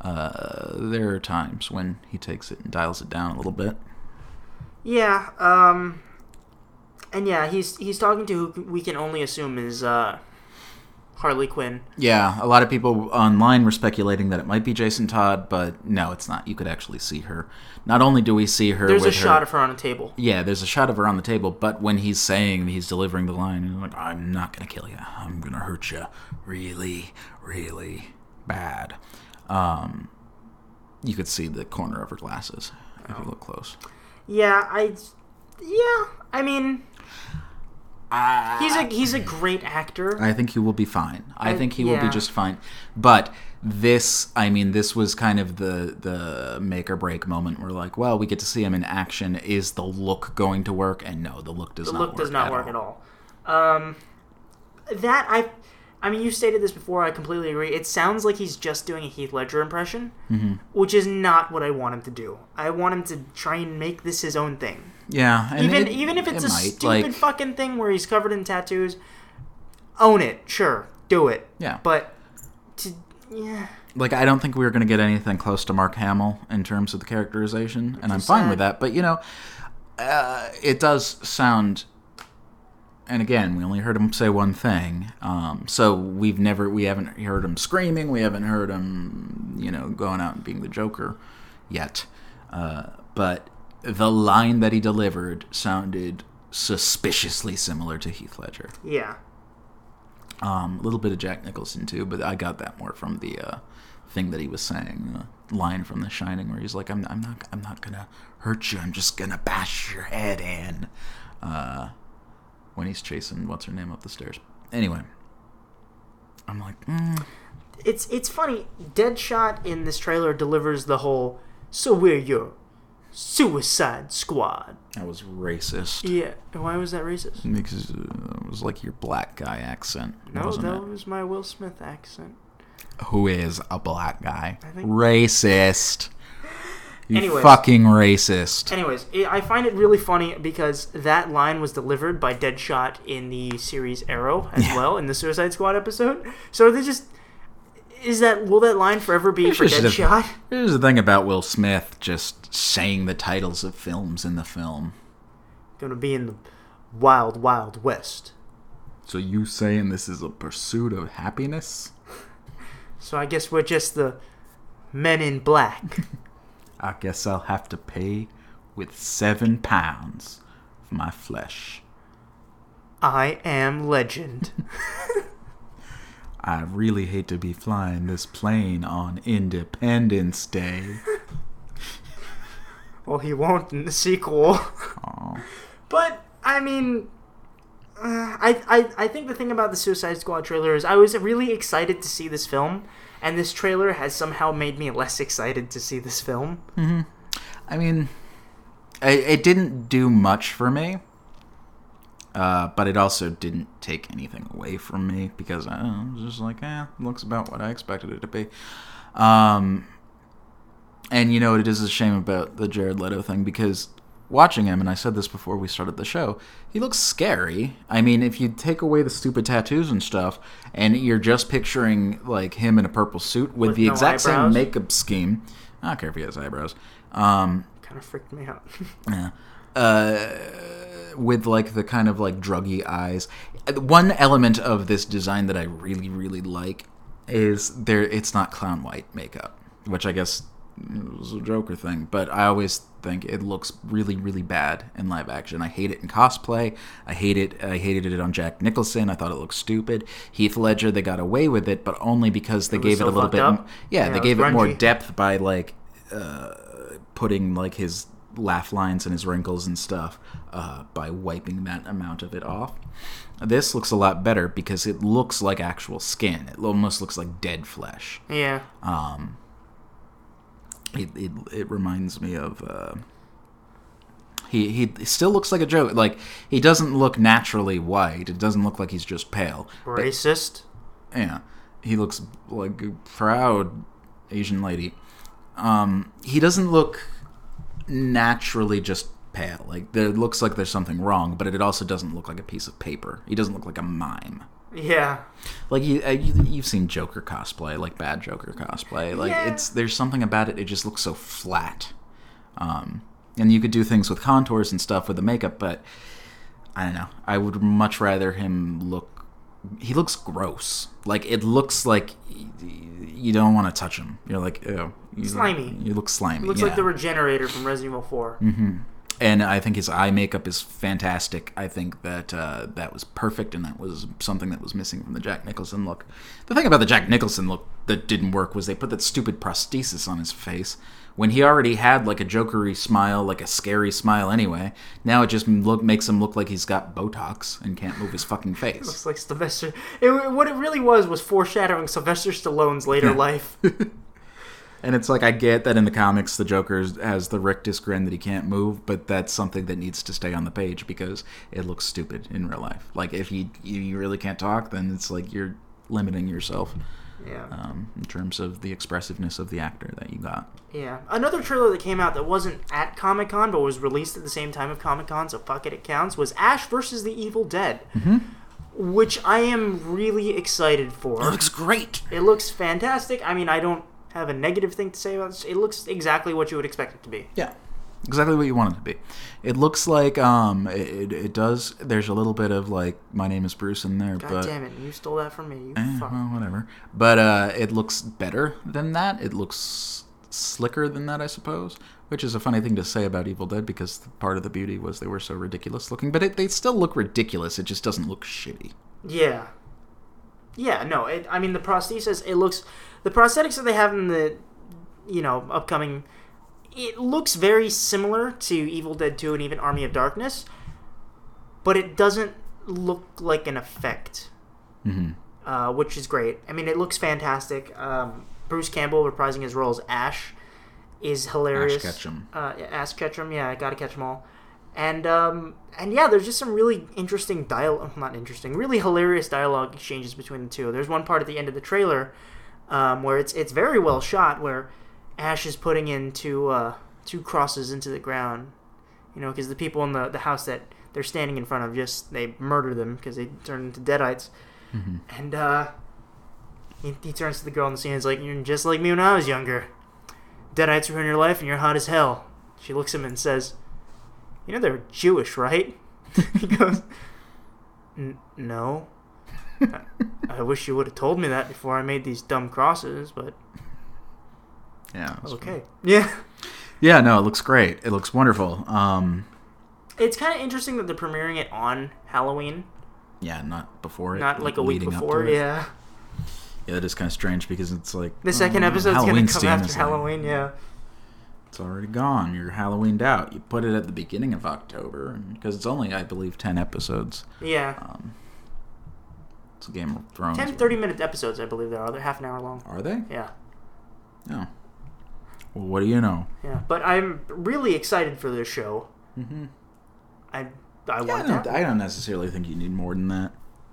[SPEAKER 2] uh, there are times when he takes it and dials it down a little bit.
[SPEAKER 1] Yeah, um, and yeah, he's he's talking to who we can only assume is uh, Harley Quinn.
[SPEAKER 2] Yeah, a lot of people online were speculating that it might be Jason Todd, but no, it's not. You could actually see her. Not only do we see her,
[SPEAKER 1] There's a
[SPEAKER 2] with
[SPEAKER 1] shot of her on a table.
[SPEAKER 2] Yeah, there's a shot of her on the table, but when he's saying he's delivering the line, he's like, "I'm not gonna kill you. I'm gonna hurt you, really, really bad." Um, you could see the corner of her glasses if you look close.
[SPEAKER 1] Yeah, I, yeah, I mean,
[SPEAKER 2] I,
[SPEAKER 1] he's a he's a great actor.
[SPEAKER 2] I think he will be fine. I,
[SPEAKER 1] I-
[SPEAKER 2] think he will be just fine. But this, I mean, this was kind of the the make or break moment. Where like, well, we get to see him in action. Is the look going to work? And no, the look does
[SPEAKER 1] the
[SPEAKER 2] not.
[SPEAKER 1] look
[SPEAKER 2] work
[SPEAKER 1] does not
[SPEAKER 2] at
[SPEAKER 1] work
[SPEAKER 2] all.
[SPEAKER 1] at all. Um, that I, I mean, you stated this before. I completely agree. It sounds like he's just doing a Heath Ledger impression,
[SPEAKER 2] Mm-hmm.
[SPEAKER 1] which is not what I want him to do. I want him to try and make this his own thing.
[SPEAKER 2] Yeah,
[SPEAKER 1] even
[SPEAKER 2] it-
[SPEAKER 1] even if it's
[SPEAKER 2] it
[SPEAKER 1] a
[SPEAKER 2] might,
[SPEAKER 1] stupid
[SPEAKER 2] like,
[SPEAKER 1] fucking thing where he's covered in tattoos, own it. Sure, do it.
[SPEAKER 2] yeah,
[SPEAKER 1] But to yeah,
[SPEAKER 2] like I don't think we were going to get anything close to Mark Hamill in terms of the characterization, and I'm
[SPEAKER 1] is
[SPEAKER 2] fine with that. But you know, uh, it does sound. And again, we only heard him say one thing, um, so we've never, we haven't heard him screaming, we haven't heard him, you know, going out and being the Joker, yet. Uh, but the line that he delivered sounded suspiciously similar to Heath Ledger.
[SPEAKER 1] yeah.
[SPEAKER 2] Um, a little bit of Jack Nicholson too, but I got that more from the uh, thing that he was saying, the line from The Shining, where he's like, "I'm, I'm not, I'm not gonna hurt you. I'm just gonna bash your head in." Uh, when he's chasing what's her name up the stairs. Anyway, I'm like, mm,
[SPEAKER 1] It's it's funny. Deadshot in this trailer delivers the whole. So we're your Suicide Squad.
[SPEAKER 2] that was racist
[SPEAKER 1] Yeah. Why was that racist?
[SPEAKER 2] because uh, it was like your black guy accent,
[SPEAKER 1] No, that
[SPEAKER 2] it?
[SPEAKER 1] was my Will Smith accent.
[SPEAKER 2] Who is a black guy?
[SPEAKER 1] I think-
[SPEAKER 2] Racist. You
[SPEAKER 1] Anyways.
[SPEAKER 2] fucking racist.
[SPEAKER 1] Anyways, i find it really funny because that line was delivered by Deadshot in the series Arrow as well in the Suicide Squad episode. So they just is that will that line forever be for
[SPEAKER 2] Here's the-
[SPEAKER 1] Deadshot? (laughs)
[SPEAKER 2] Here's the thing about Will Smith just saying the titles of films in the film.
[SPEAKER 1] Going to be in the Wild Wild West.
[SPEAKER 2] So you saying this is a pursuit of happiness?
[SPEAKER 1] So I guess we're just the Men in Black. (laughs)
[SPEAKER 2] I guess I'll have to pay with seven pounds for my flesh.
[SPEAKER 1] I am Legend. (laughs)
[SPEAKER 2] I really hate to be flying this plane on Independence Day.
[SPEAKER 1] well, he won't in the sequel.
[SPEAKER 2] Aw. (laughs)
[SPEAKER 1] But I mean, uh, I, I I think the thing about the Suicide Squad trailer is I was really excited to see this film, and this trailer has somehow made me less excited to see this film.
[SPEAKER 2] I mean, it, it didn't do much for me, uh, but it also didn't take anything away from me because I was just like, eh, looks about what I expected it to be. Um, and you know, it is a shame about the Jared Leto thing because watching him, and I said this before we started the show, he looks scary. I mean, if you take away the stupid tattoos and stuff, and you're just picturing like him in a purple suit with,
[SPEAKER 1] With
[SPEAKER 2] the
[SPEAKER 1] no
[SPEAKER 2] exact same makeup scheme, I don't care if he has eyebrows. Um,
[SPEAKER 1] Kind of freaked me out. (laughs)
[SPEAKER 2] yeah. Uh, with like the kind of like druggy eyes. One element of this design that I really really like is there. It's not clown white makeup, which I guess was a Joker thing, but I always think it looks really really bad in live action. I hate it in cosplay. I hate it. I hated it on Jack Nicholson. I thought it looked stupid. Heath Ledger, they got away with it, but only because they
[SPEAKER 1] was
[SPEAKER 2] gave
[SPEAKER 1] so
[SPEAKER 2] it a little bit.
[SPEAKER 1] up?
[SPEAKER 2] Yeah,
[SPEAKER 1] Yeah,
[SPEAKER 2] they
[SPEAKER 1] it
[SPEAKER 2] gave
[SPEAKER 1] was
[SPEAKER 2] it more depth by like uh, putting like his laugh lines and his wrinkles and stuff uh, by wiping that amount of it off. This looks a lot better because it looks like actual skin. It almost looks like dead flesh.
[SPEAKER 1] yeah.
[SPEAKER 2] Um, it, it, it reminds me of. Uh, he, he still looks like a joke. Like he doesn't look naturally white. It doesn't look like he's just pale. But
[SPEAKER 1] Racist.
[SPEAKER 2] yeah. he looks like a proud Asian lady. Um, he doesn't look naturally just pale. Like there looks like there's something wrong, but it also doesn't look like a piece of paper. He doesn't look like a mime.
[SPEAKER 1] Yeah.
[SPEAKER 2] Like you, uh, you you've seen Joker cosplay, like bad Joker cosplay. Like
[SPEAKER 1] Yeah.
[SPEAKER 2] it's there's something about it. It just looks so flat. Um, and you could do things with contours and stuff with the makeup, but I don't know. I would much rather him look. He looks gross. Like it looks like you don't want to touch him. You're like, ew. You,
[SPEAKER 1] Slimy.
[SPEAKER 2] You look slimy.
[SPEAKER 1] He Looks
[SPEAKER 2] yeah.
[SPEAKER 1] like the Regenerator from Resident Evil 4.
[SPEAKER 2] And I think his eye makeup is fantastic. I think that uh, that was perfect, and that was something that was missing from the Jack Nicholson look. The thing about the Jack Nicholson look that didn't work was they put that stupid prosthesis on his face when he already had like a jokery smile, like a scary smile anyway. Now it just look makes him look like he's got Botox and can't move his fucking (laughs) face.
[SPEAKER 1] Looks like Sylvester. It, what it really was was foreshadowing Sylvester Stallone's later life. (laughs)
[SPEAKER 2] And it's like I get that in the comics the Joker has the rictus grin that he can't move, but that's something that needs to stay on the page because it looks stupid in real life. Like if you you really can't talk, then it's like you're limiting yourself
[SPEAKER 1] Yeah.
[SPEAKER 2] um, in terms of the expressiveness of the actor that you got.
[SPEAKER 1] Yeah. Another trailer that came out that wasn't at Comic Con but was released at the same time of Comic Con, so fuck it, it counts, was Ash versus the Evil Dead. Which I am really excited for.
[SPEAKER 2] It looks great.
[SPEAKER 1] It looks fantastic. I mean, I don't have a negative thing to say about this. It looks exactly what you would expect it to be.
[SPEAKER 2] Yeah. Exactly what you want it to be. It looks like um it, it, it does there's a little bit of like my name is Bruce in there,
[SPEAKER 1] God
[SPEAKER 2] but
[SPEAKER 1] damn it, you stole that from me. You
[SPEAKER 2] Eh,
[SPEAKER 1] fuck.
[SPEAKER 2] well, whatever. But uh, it looks better than that. It looks slicker than that, I suppose. Which is a funny thing to say about Evil Dead because part of the beauty was they were so ridiculous looking. But it, they still look ridiculous. It just doesn't look shitty.
[SPEAKER 1] Yeah. Yeah, no, it, I mean, the prosthesis, it looks. The prosthetics that they have in the, you know, upcoming. It looks very similar to Evil Dead 2 and even Army of Darkness, but it doesn't look like an effect,
[SPEAKER 2] hmm
[SPEAKER 1] uh, which is great. I mean, it looks fantastic. Um, Bruce Campbell reprising his role as Ash is hilarious.
[SPEAKER 2] Ash Ketchum.
[SPEAKER 1] Uh, Ash Ketchum, yeah, I gotta catch them all. And um, and yeah, there's just some really interesting dialogue, not interesting, really hilarious dialogue exchanges between the two. There's one part at the end of the trailer um, where it's it's very well shot, where Ash is putting in two uh, two crosses into the ground, you know, because the people in the the house that they're standing in front of just they murder them because they turn into deadites, and uh, he, he turns to the girl in the scene and is like, "You're just like me when I was younger. Deadites ruin your life, and you're hot as hell." She looks at him and says, "You know they're Jewish, right?" (laughs) he goes, "N- "No." I, (laughs) I wish you would have told me that before I made these dumb crosses, but
[SPEAKER 2] Yeah.
[SPEAKER 1] okay. Yeah.
[SPEAKER 2] Yeah. No, it looks great. It looks wonderful. Um.
[SPEAKER 1] It's kind of interesting that they're premiering it on Halloween,
[SPEAKER 2] Yeah. Not before it.
[SPEAKER 1] not like a week before.
[SPEAKER 2] it.
[SPEAKER 1] Yeah.
[SPEAKER 2] Yeah. That is kind of strange because it's like
[SPEAKER 1] The second
[SPEAKER 2] uh,
[SPEAKER 1] episode's going
[SPEAKER 2] Halloween
[SPEAKER 1] to come after
[SPEAKER 2] is like-
[SPEAKER 1] Halloween, yeah.
[SPEAKER 2] It's already gone. You're Halloweened out. You put it at the beginning of October because it's only, I believe, ten episodes.
[SPEAKER 1] Yeah.
[SPEAKER 2] Um, Game of Thrones.
[SPEAKER 1] 10 30 minute episodes, I believe there are. They're half an hour long.
[SPEAKER 2] Are they?
[SPEAKER 1] Yeah.
[SPEAKER 2] No. Well, what do you know?
[SPEAKER 1] Yeah. But I'm really excited for this show.
[SPEAKER 2] Mm-hmm.
[SPEAKER 1] I, I
[SPEAKER 2] Yeah, I, don't,
[SPEAKER 1] that.
[SPEAKER 2] I don't necessarily think you need more than that.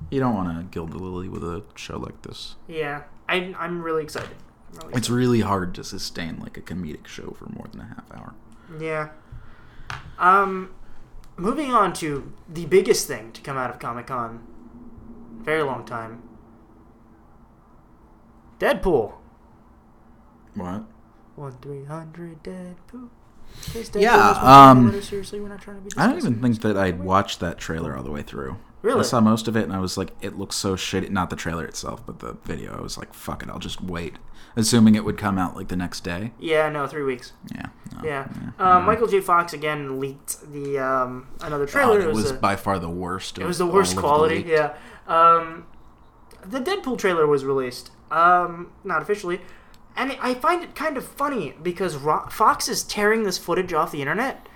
[SPEAKER 2] You don't want to gild the lily with a show like this.
[SPEAKER 1] Yeah. I, I'm really excited. Really
[SPEAKER 2] It's really hard to sustain like a comedic show for more than a half hour.
[SPEAKER 1] Yeah. Um, moving on to the biggest thing to come out of Comic Con, very long time. Deadpool.
[SPEAKER 2] What?
[SPEAKER 1] One three hundred Deadpool.
[SPEAKER 2] Yeah, um,
[SPEAKER 1] seriously, we're not trying to be.
[SPEAKER 2] I don't even think that I'd watched that trailer all the way through.
[SPEAKER 1] Really?
[SPEAKER 2] I saw most of it and I was like, it looks so shitty. Not the trailer itself, but the video. I was like, fuck it, I'll just wait. Assuming it would come out like the next day.
[SPEAKER 1] Yeah, no, three weeks.
[SPEAKER 2] Yeah. no,
[SPEAKER 1] Yeah.
[SPEAKER 2] yeah.
[SPEAKER 1] Uh, Michael J. Fox again leaked the um, another trailer.
[SPEAKER 2] God, it was
[SPEAKER 1] a-
[SPEAKER 2] by far the worst.
[SPEAKER 1] It was the worst
[SPEAKER 2] of the
[SPEAKER 1] quality. yeah. Um, the Deadpool trailer was released. Um, not officially, and I find it kind of funny because Ro- Fox is tearing this footage off the internet.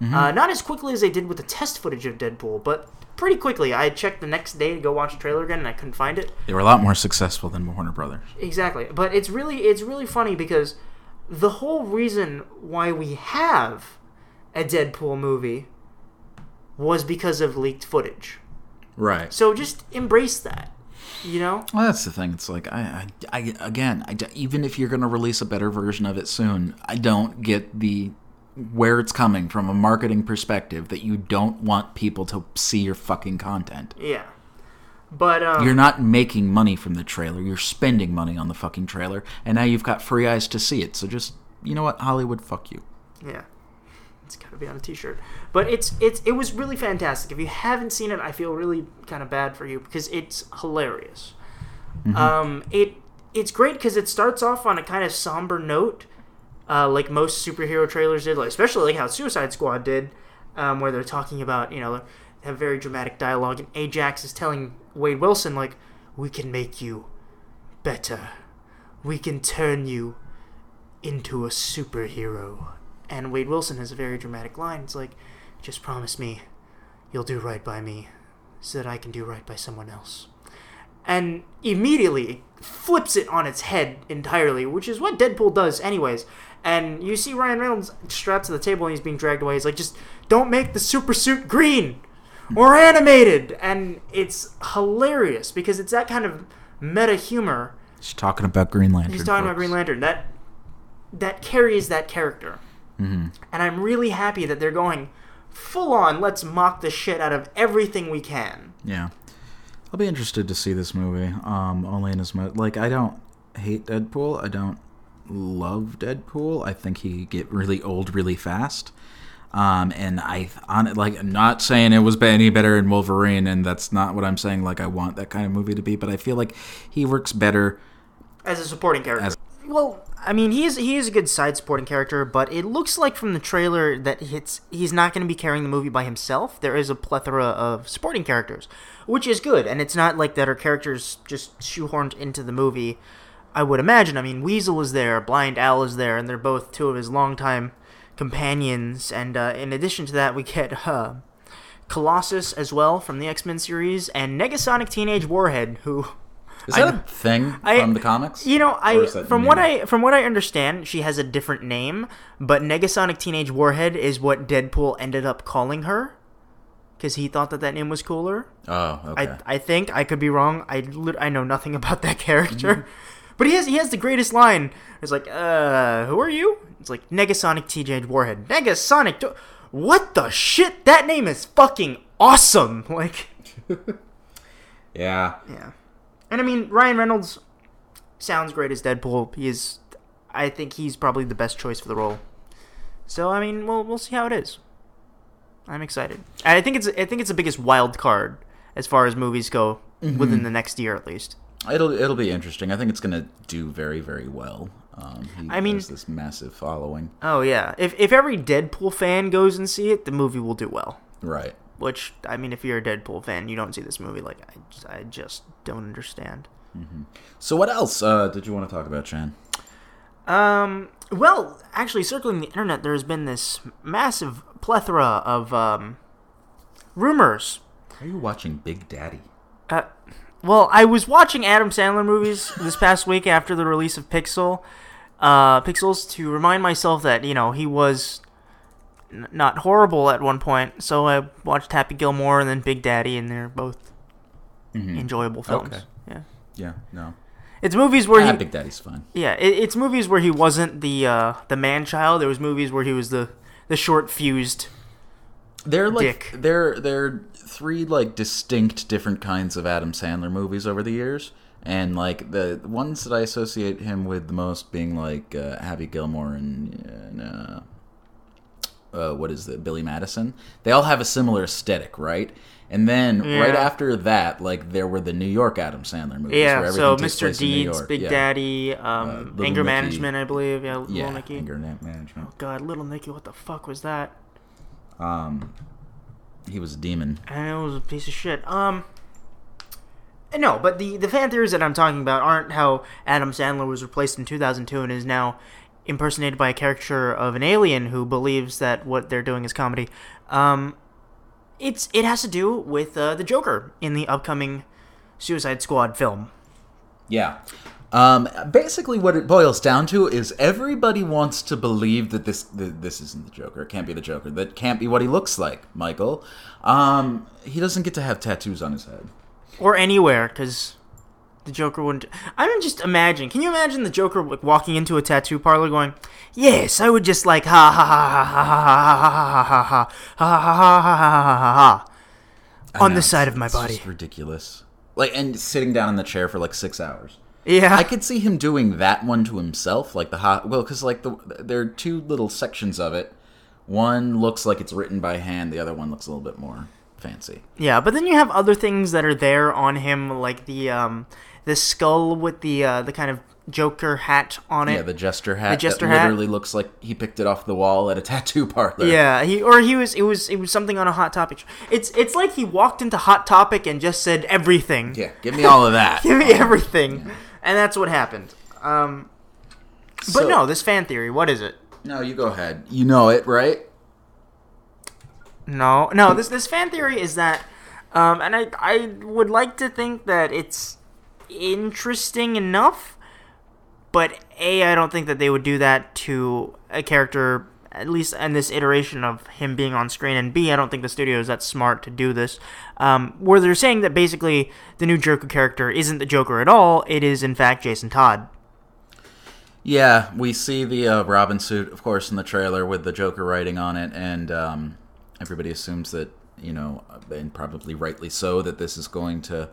[SPEAKER 2] Mm-hmm.
[SPEAKER 1] Uh, not as quickly as they did with the test footage of Deadpool, but pretty quickly. I checked the next day to go watch the trailer again, and I couldn't find it.
[SPEAKER 2] They were a lot more successful than Warner Brothers.
[SPEAKER 1] Exactly, but it's really it's really funny because the whole reason why we have a Deadpool movie was because of leaked footage.
[SPEAKER 2] Right.
[SPEAKER 1] So just embrace that. You know?
[SPEAKER 2] Well, that's the thing. It's like I, I, I again, I, even if you're going to release a better version of it soon, I don't get the where it's coming from a marketing perspective that you don't want people to see your fucking content.
[SPEAKER 1] Yeah. But um,
[SPEAKER 2] You're not making money from the trailer. You're spending money on the fucking trailer, and now you've got free eyes to see it. So just you know what, Hollywood, fuck you.
[SPEAKER 1] Yeah. It's gotta be on a t-shirt. But it's it's it was really fantastic. If you haven't seen it, I feel really kind of bad for you because it's hilarious. Um, it it's great because it starts off on a kind of somber note, uh, like most superhero trailers did, like especially like how Suicide Squad did, um, where they're talking about you know they have very dramatic dialogue, and Ajax is telling Wade Wilson like, "We can make you better. We can turn you into a superhero." And Wade Wilson has a very dramatic line. It's like, "Just promise me, you'll do right by me, so that I can do right by someone else." and immediately flips it on its head entirely, which is what Deadpool does, anyways. And you see Ryan Reynolds strapped to the table and he's being dragged away. He's like, just don't make the super suit green or animated. And it's hilarious because it's that kind of meta humor.
[SPEAKER 2] He's talking about Green Lantern.
[SPEAKER 1] He's talking about. Green Lantern. That that carries that character. Mm-hmm. And I'm really happy that they're going full on. Let's mock the shit out of everything we can.
[SPEAKER 2] Yeah. I'll be interested to see this movie. Um, only in as much like I don't hate Deadpool. I don't love Deadpool. I think he get really old really fast. Um, and I on like I'm not saying it was any better in Wolverine, and that's not what I'm saying. Like I want that kind of movie to be, but I feel like he works better.
[SPEAKER 1] as a supporting character.
[SPEAKER 2] As-
[SPEAKER 1] well, I mean, he is he is a good side supporting character, but it looks like from the trailer that it's he's not going to be carrying the movie by himself. There is a plethora of supporting characters, which is good, and it's not like that are characters just shoehorned into the movie. I would imagine. I mean, Weasel is there, Blind Al is there, and they're both two of his longtime companions. And uh, in addition to that, we get (laughs) uh, Colossus as well from the X Men series, and Negasonic Teenage Warhead, who
[SPEAKER 2] Is that
[SPEAKER 1] I-
[SPEAKER 2] a thing
[SPEAKER 1] I-
[SPEAKER 2] from the comics?
[SPEAKER 1] You know, I from
[SPEAKER 2] new?
[SPEAKER 1] what I from what I understand, she has a different name, but Negasonic Teenage Warhead is what Deadpool ended up calling her because he thought that that name was cooler.
[SPEAKER 2] Oh, okay.
[SPEAKER 1] I I think I could be wrong. I I know nothing (laughs) about that character.
[SPEAKER 2] Mm-hmm.
[SPEAKER 1] But he has he has the greatest line. It's like, uh, who are you? It's like Negasonic Teenage Warhead. Negasonic. Do- what the shit? That name is fucking awesome. (laughs) Like, (laughs)
[SPEAKER 2] yeah.
[SPEAKER 1] yeah. And I mean, Ryan Reynolds sounds great as Deadpool. He is, I think he's probably the best choice for the role. So I mean, we'll we'll see how it is. I'm excited. I think it's I think it's the biggest wild card as far as movies go
[SPEAKER 2] Mm-hmm.
[SPEAKER 1] within the next year at least.
[SPEAKER 2] It'll it'll be interesting. I think it's gonna do very very well. Um, he
[SPEAKER 1] I mean-
[SPEAKER 2] has this massive following.
[SPEAKER 1] Oh yeah, if if every Deadpool fan goes and see it, the movie will do well.
[SPEAKER 2] Right.
[SPEAKER 1] Which I mean, if you're a Deadpool fan, you don't see this movie, like I just, I just don't understand.
[SPEAKER 2] So what else uh, did you want to talk about, Chan?
[SPEAKER 1] Um, well, actually, circling the internet, there's been this massive plethora of um, rumors.
[SPEAKER 2] Are you watching Big Daddy?
[SPEAKER 1] Uh, well, I was watching Adam Sandler movies this past week after the release of Pixel, uh, Pixels, to remind myself that you know he was n- not horrible at one point. So I watched Happy Gilmore and then Big Daddy, and they're both enjoyable films.
[SPEAKER 2] Okay.
[SPEAKER 1] Yeah,
[SPEAKER 2] Yeah. No.
[SPEAKER 1] it's movies where
[SPEAKER 2] Ah,
[SPEAKER 1] he
[SPEAKER 2] Big Daddy's fun.
[SPEAKER 1] Yeah, it, it's movies where he wasn't the uh, the man child. There was movies where he was the the short fused.
[SPEAKER 2] They're like
[SPEAKER 1] Dick.
[SPEAKER 2] they're they're three like distinct different kinds of Adam Sandler movies over the years, and like the ones that I associate him with the most being like uh, Happy Gilmore and, and uh, uh, what is it, Billy Madison. They all have a similar aesthetic, right? And then right after that, like there were the New York Adam Sandler movies.
[SPEAKER 1] Yeah, so Mr. Deeds, Big
[SPEAKER 2] yeah.
[SPEAKER 1] Daddy, um,
[SPEAKER 2] Little
[SPEAKER 1] Anger. Management, I believe. Yeah,
[SPEAKER 2] Yeah,
[SPEAKER 1] Little Nicky.
[SPEAKER 2] anger na- management.
[SPEAKER 1] Oh god, Little Nicky, what the fuck was that?
[SPEAKER 2] Um, he was a demon.
[SPEAKER 1] And it was a piece of shit. Um, no, but the the fan theories that I'm talking about aren't how Adam Sandler was replaced in 2002 and is now impersonated by a caricature of an alien who believes that what they're doing is comedy. Um, it's it has to do with uh, the Joker in the upcoming Suicide Squad film.
[SPEAKER 2] Yeah. Um, basically, what it boils down to is everybody wants to believe that this that this isn't the Joker. It can't be the Joker. That can't be what he looks like, Michael. Um, he doesn't get to have tattoos on his head.
[SPEAKER 1] or anywhere because The Joker wouldn't. I mean, just imagine. Can you imagine the Joker like walking into a tattoo parlor, going, "Yes, I would just like ha ha ha ha ha ha ha ha ha ha ha ha ha ha ha ha ha on the side of my body."
[SPEAKER 2] just ridiculous. Like and sitting down in the chair for like six hours.
[SPEAKER 1] Yeah,
[SPEAKER 2] I could see him doing that one to himself, like the hot. Well, because like the there are two little sections of it. One looks like it's written by hand. The other one looks a little bit more fancy.
[SPEAKER 1] Yeah, but then you have other things that are there on him, like the um the skull with the uh, the kind of Joker hat on it.
[SPEAKER 2] Yeah, the jester hat.
[SPEAKER 1] The
[SPEAKER 2] jester
[SPEAKER 1] hat.
[SPEAKER 2] literally looks like he picked it off the wall at a (laughs) tattoo parlor.
[SPEAKER 1] Yeah, he or he was it was it was something on a hot topic. It's it's like he walked into Hot Topic and just said everything.
[SPEAKER 2] Yeah, give me all of that. (laughs)
[SPEAKER 1] Give me everything, and that's what happened. Um, but
[SPEAKER 2] So-
[SPEAKER 1] no, this fan theory. What is it?
[SPEAKER 2] No, you go ahead. You know it, right?
[SPEAKER 1] No, no. This this fan theory is that, um, and I I would like to think that it's interesting enough, but a I don't think that they would do that to a character at least in this iteration of him being on screen, and b I don't think the studio is that smart to do this. Um, where they're saying that basically the new Joker character isn't the Joker at all; it is in fact Jason Todd.
[SPEAKER 2] Yeah, we see the uh, Robin suit, of course, in the trailer with the Joker writing on it, and um, everybody assumes that, you know, and probably rightly so, that this is going to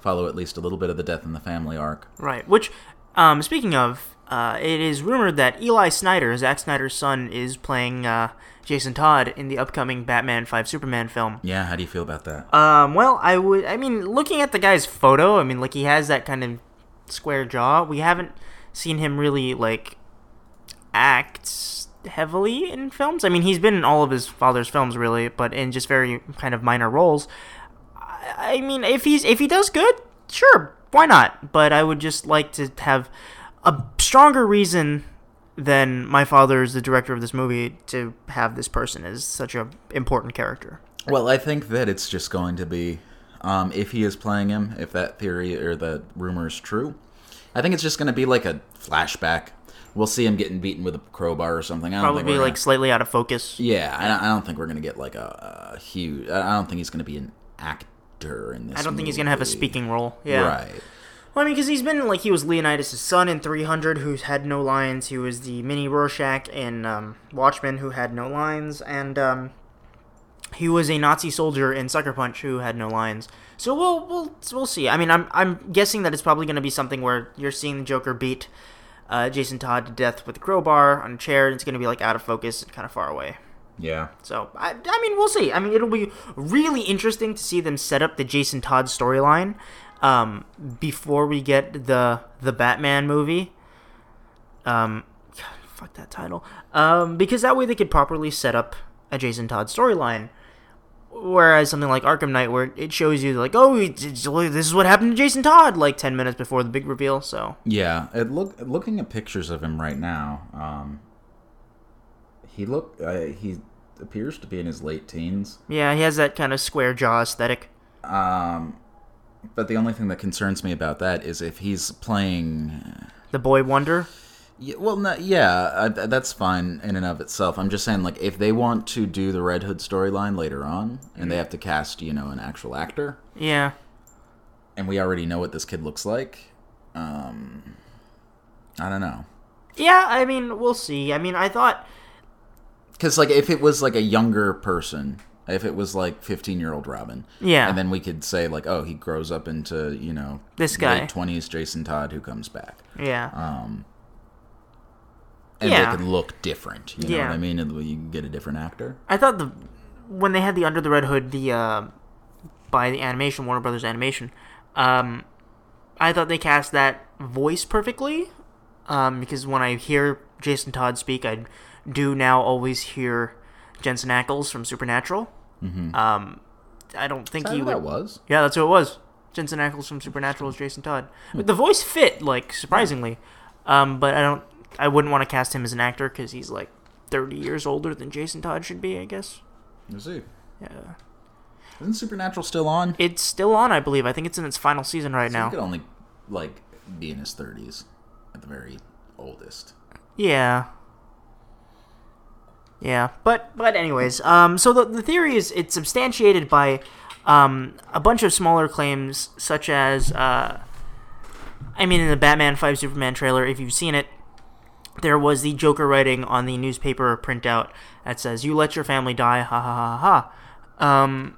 [SPEAKER 2] follow at least a little bit of the death in the family arc.
[SPEAKER 1] Right. Which, um, speaking of, uh, it is rumored that Eli Snyder, Zack Snyder's son, is playing uh, Jason Todd in the upcoming Batman Five Superman film.
[SPEAKER 2] Yeah, how do you feel about that?
[SPEAKER 1] Um, well, I would. I mean, looking at the guy's photo, I mean, like he has that kind of square jaw. We haven't seen him really like act heavily in films. I mean, he's been in all of his father's films, really, but in just very kind of minor roles. I, mean, if he's if he does good, sure, why not? But I would just like to have a stronger reason than my father is the director of this movie to have this person as such a important character.
[SPEAKER 2] Well, I think that it's just going to be, um, if he is playing him, if that theory or that rumor is true, I think it's just going to be like a flashback. We'll see him getting beaten with a crowbar or something. I don't
[SPEAKER 1] Probably
[SPEAKER 2] think
[SPEAKER 1] be
[SPEAKER 2] we're
[SPEAKER 1] like
[SPEAKER 2] gonna-
[SPEAKER 1] slightly out of focus.
[SPEAKER 2] Yeah, I don't, think we're gonna get like a, a huge. I don't think he's gonna be an actor in this.
[SPEAKER 1] I don't think he's gonna have a speaking role. Yeah.
[SPEAKER 2] Right.
[SPEAKER 1] Well, I mean, because he's been like he was Leonidas' son in 300, who had no lines. He was the mini Rorschach in um, Watchmen, who had no lines, and um, he was a Nazi soldier in Sucker Punch, who had no lines. So we'll we'll we'll see. I mean, I'm I'm guessing that it's probably gonna be something where you're seeing the Joker beat uh, Jason Todd to death with a crowbar on a chair, and it's gonna be like out of focus and kind of far away.
[SPEAKER 2] Yeah.
[SPEAKER 1] So I, I mean, we'll see. I mean, it'll be really interesting to see them set up the Jason Todd storyline um, before we get the the Batman movie. Um, God, (sighs) fuck that title. Um, because that way they could properly set up a Jason Todd storyline. Whereas something like Arkham Knight, where it shows you like, oh, this is what happened to Jason Todd, like ten minutes before the big reveal. So
[SPEAKER 2] Yeah. It look looking at pictures of him right now. Um, he look uh, he appears to be in his late teens.
[SPEAKER 1] yeah, he has that kind of square jaw aesthetic.
[SPEAKER 2] Um, but the only thing that concerns me about that is if he's playing.
[SPEAKER 1] The Boy Wonder.
[SPEAKER 2] Yeah, well, no, yeah, that's fine in and of itself. I'm just saying, like, if they want to do the Red Hood storyline later on, and they have to cast, you know, an actual actor,
[SPEAKER 1] Yeah.
[SPEAKER 2] and we already know what this kid looks like, um, I don't know.
[SPEAKER 1] Yeah, I mean, we'll see. I mean, I thought
[SPEAKER 2] Because, like, if it was like a younger person, if it was like 15 year old Robin,
[SPEAKER 1] Yeah.
[SPEAKER 2] and then we could say like, oh, he grows up into you know
[SPEAKER 1] This guy.
[SPEAKER 2] late 20s Jason Todd who comes back,
[SPEAKER 1] Yeah.
[SPEAKER 2] um, and
[SPEAKER 1] Yeah.
[SPEAKER 2] they could look different. You know
[SPEAKER 1] Yeah.
[SPEAKER 2] what I mean? And You can get a different actor.
[SPEAKER 1] I thought the when they had the Under the Red Hood, the uh, by the animation Warner Brothers animation, um, I thought they cast that voice perfectly. Um, because when I hear Jason Todd speak, I do now always hear Jensen Ackles from Supernatural.
[SPEAKER 2] Mm-hmm.
[SPEAKER 1] Um, I don't think
[SPEAKER 2] Is
[SPEAKER 1] he
[SPEAKER 2] who
[SPEAKER 1] would.
[SPEAKER 2] that was?
[SPEAKER 1] Yeah, that's who it was. Jensen Ackles from Supernatural is Jason Todd. But the voice fit, like surprisingly. Um, but I don't. I wouldn't want to cast him as an actor because he's like thirty years older than Jason Todd should be. I guess.
[SPEAKER 2] Let's see.
[SPEAKER 1] Yeah.
[SPEAKER 2] Isn't Supernatural still on?
[SPEAKER 1] It's still on, I believe. I think it's in its final season right
[SPEAKER 2] So he
[SPEAKER 1] now.
[SPEAKER 2] could only like be in his 30s at the very oldest.
[SPEAKER 1] Yeah. Yeah, but but anyways, um, so the the theory is it's substantiated by um, a bunch of smaller claims, such as uh, I mean, in the Batman 5 Superman trailer, if you've seen it, there was the Joker writing on the newspaper printout that says, You let your family die, ha ha ha ha. Um,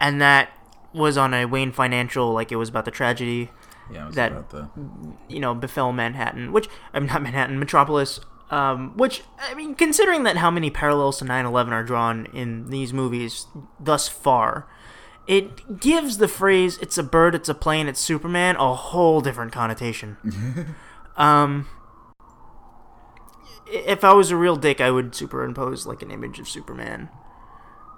[SPEAKER 1] and that was on a Wayne Financial, like it was about the tragedy,
[SPEAKER 2] Yeah,
[SPEAKER 1] That-
[SPEAKER 2] about the
[SPEAKER 1] you know, befell Manhattan, which, I'm not Manhattan, Metropolis, um, which, I mean, considering that how many parallels to 9 11 are drawn in these movies thus far, it gives the phrase, it's a bird, it's a plane, it's Superman, a whole different connotation. (laughs) um, if I was a real dick, I would superimpose, like, an image of Superman.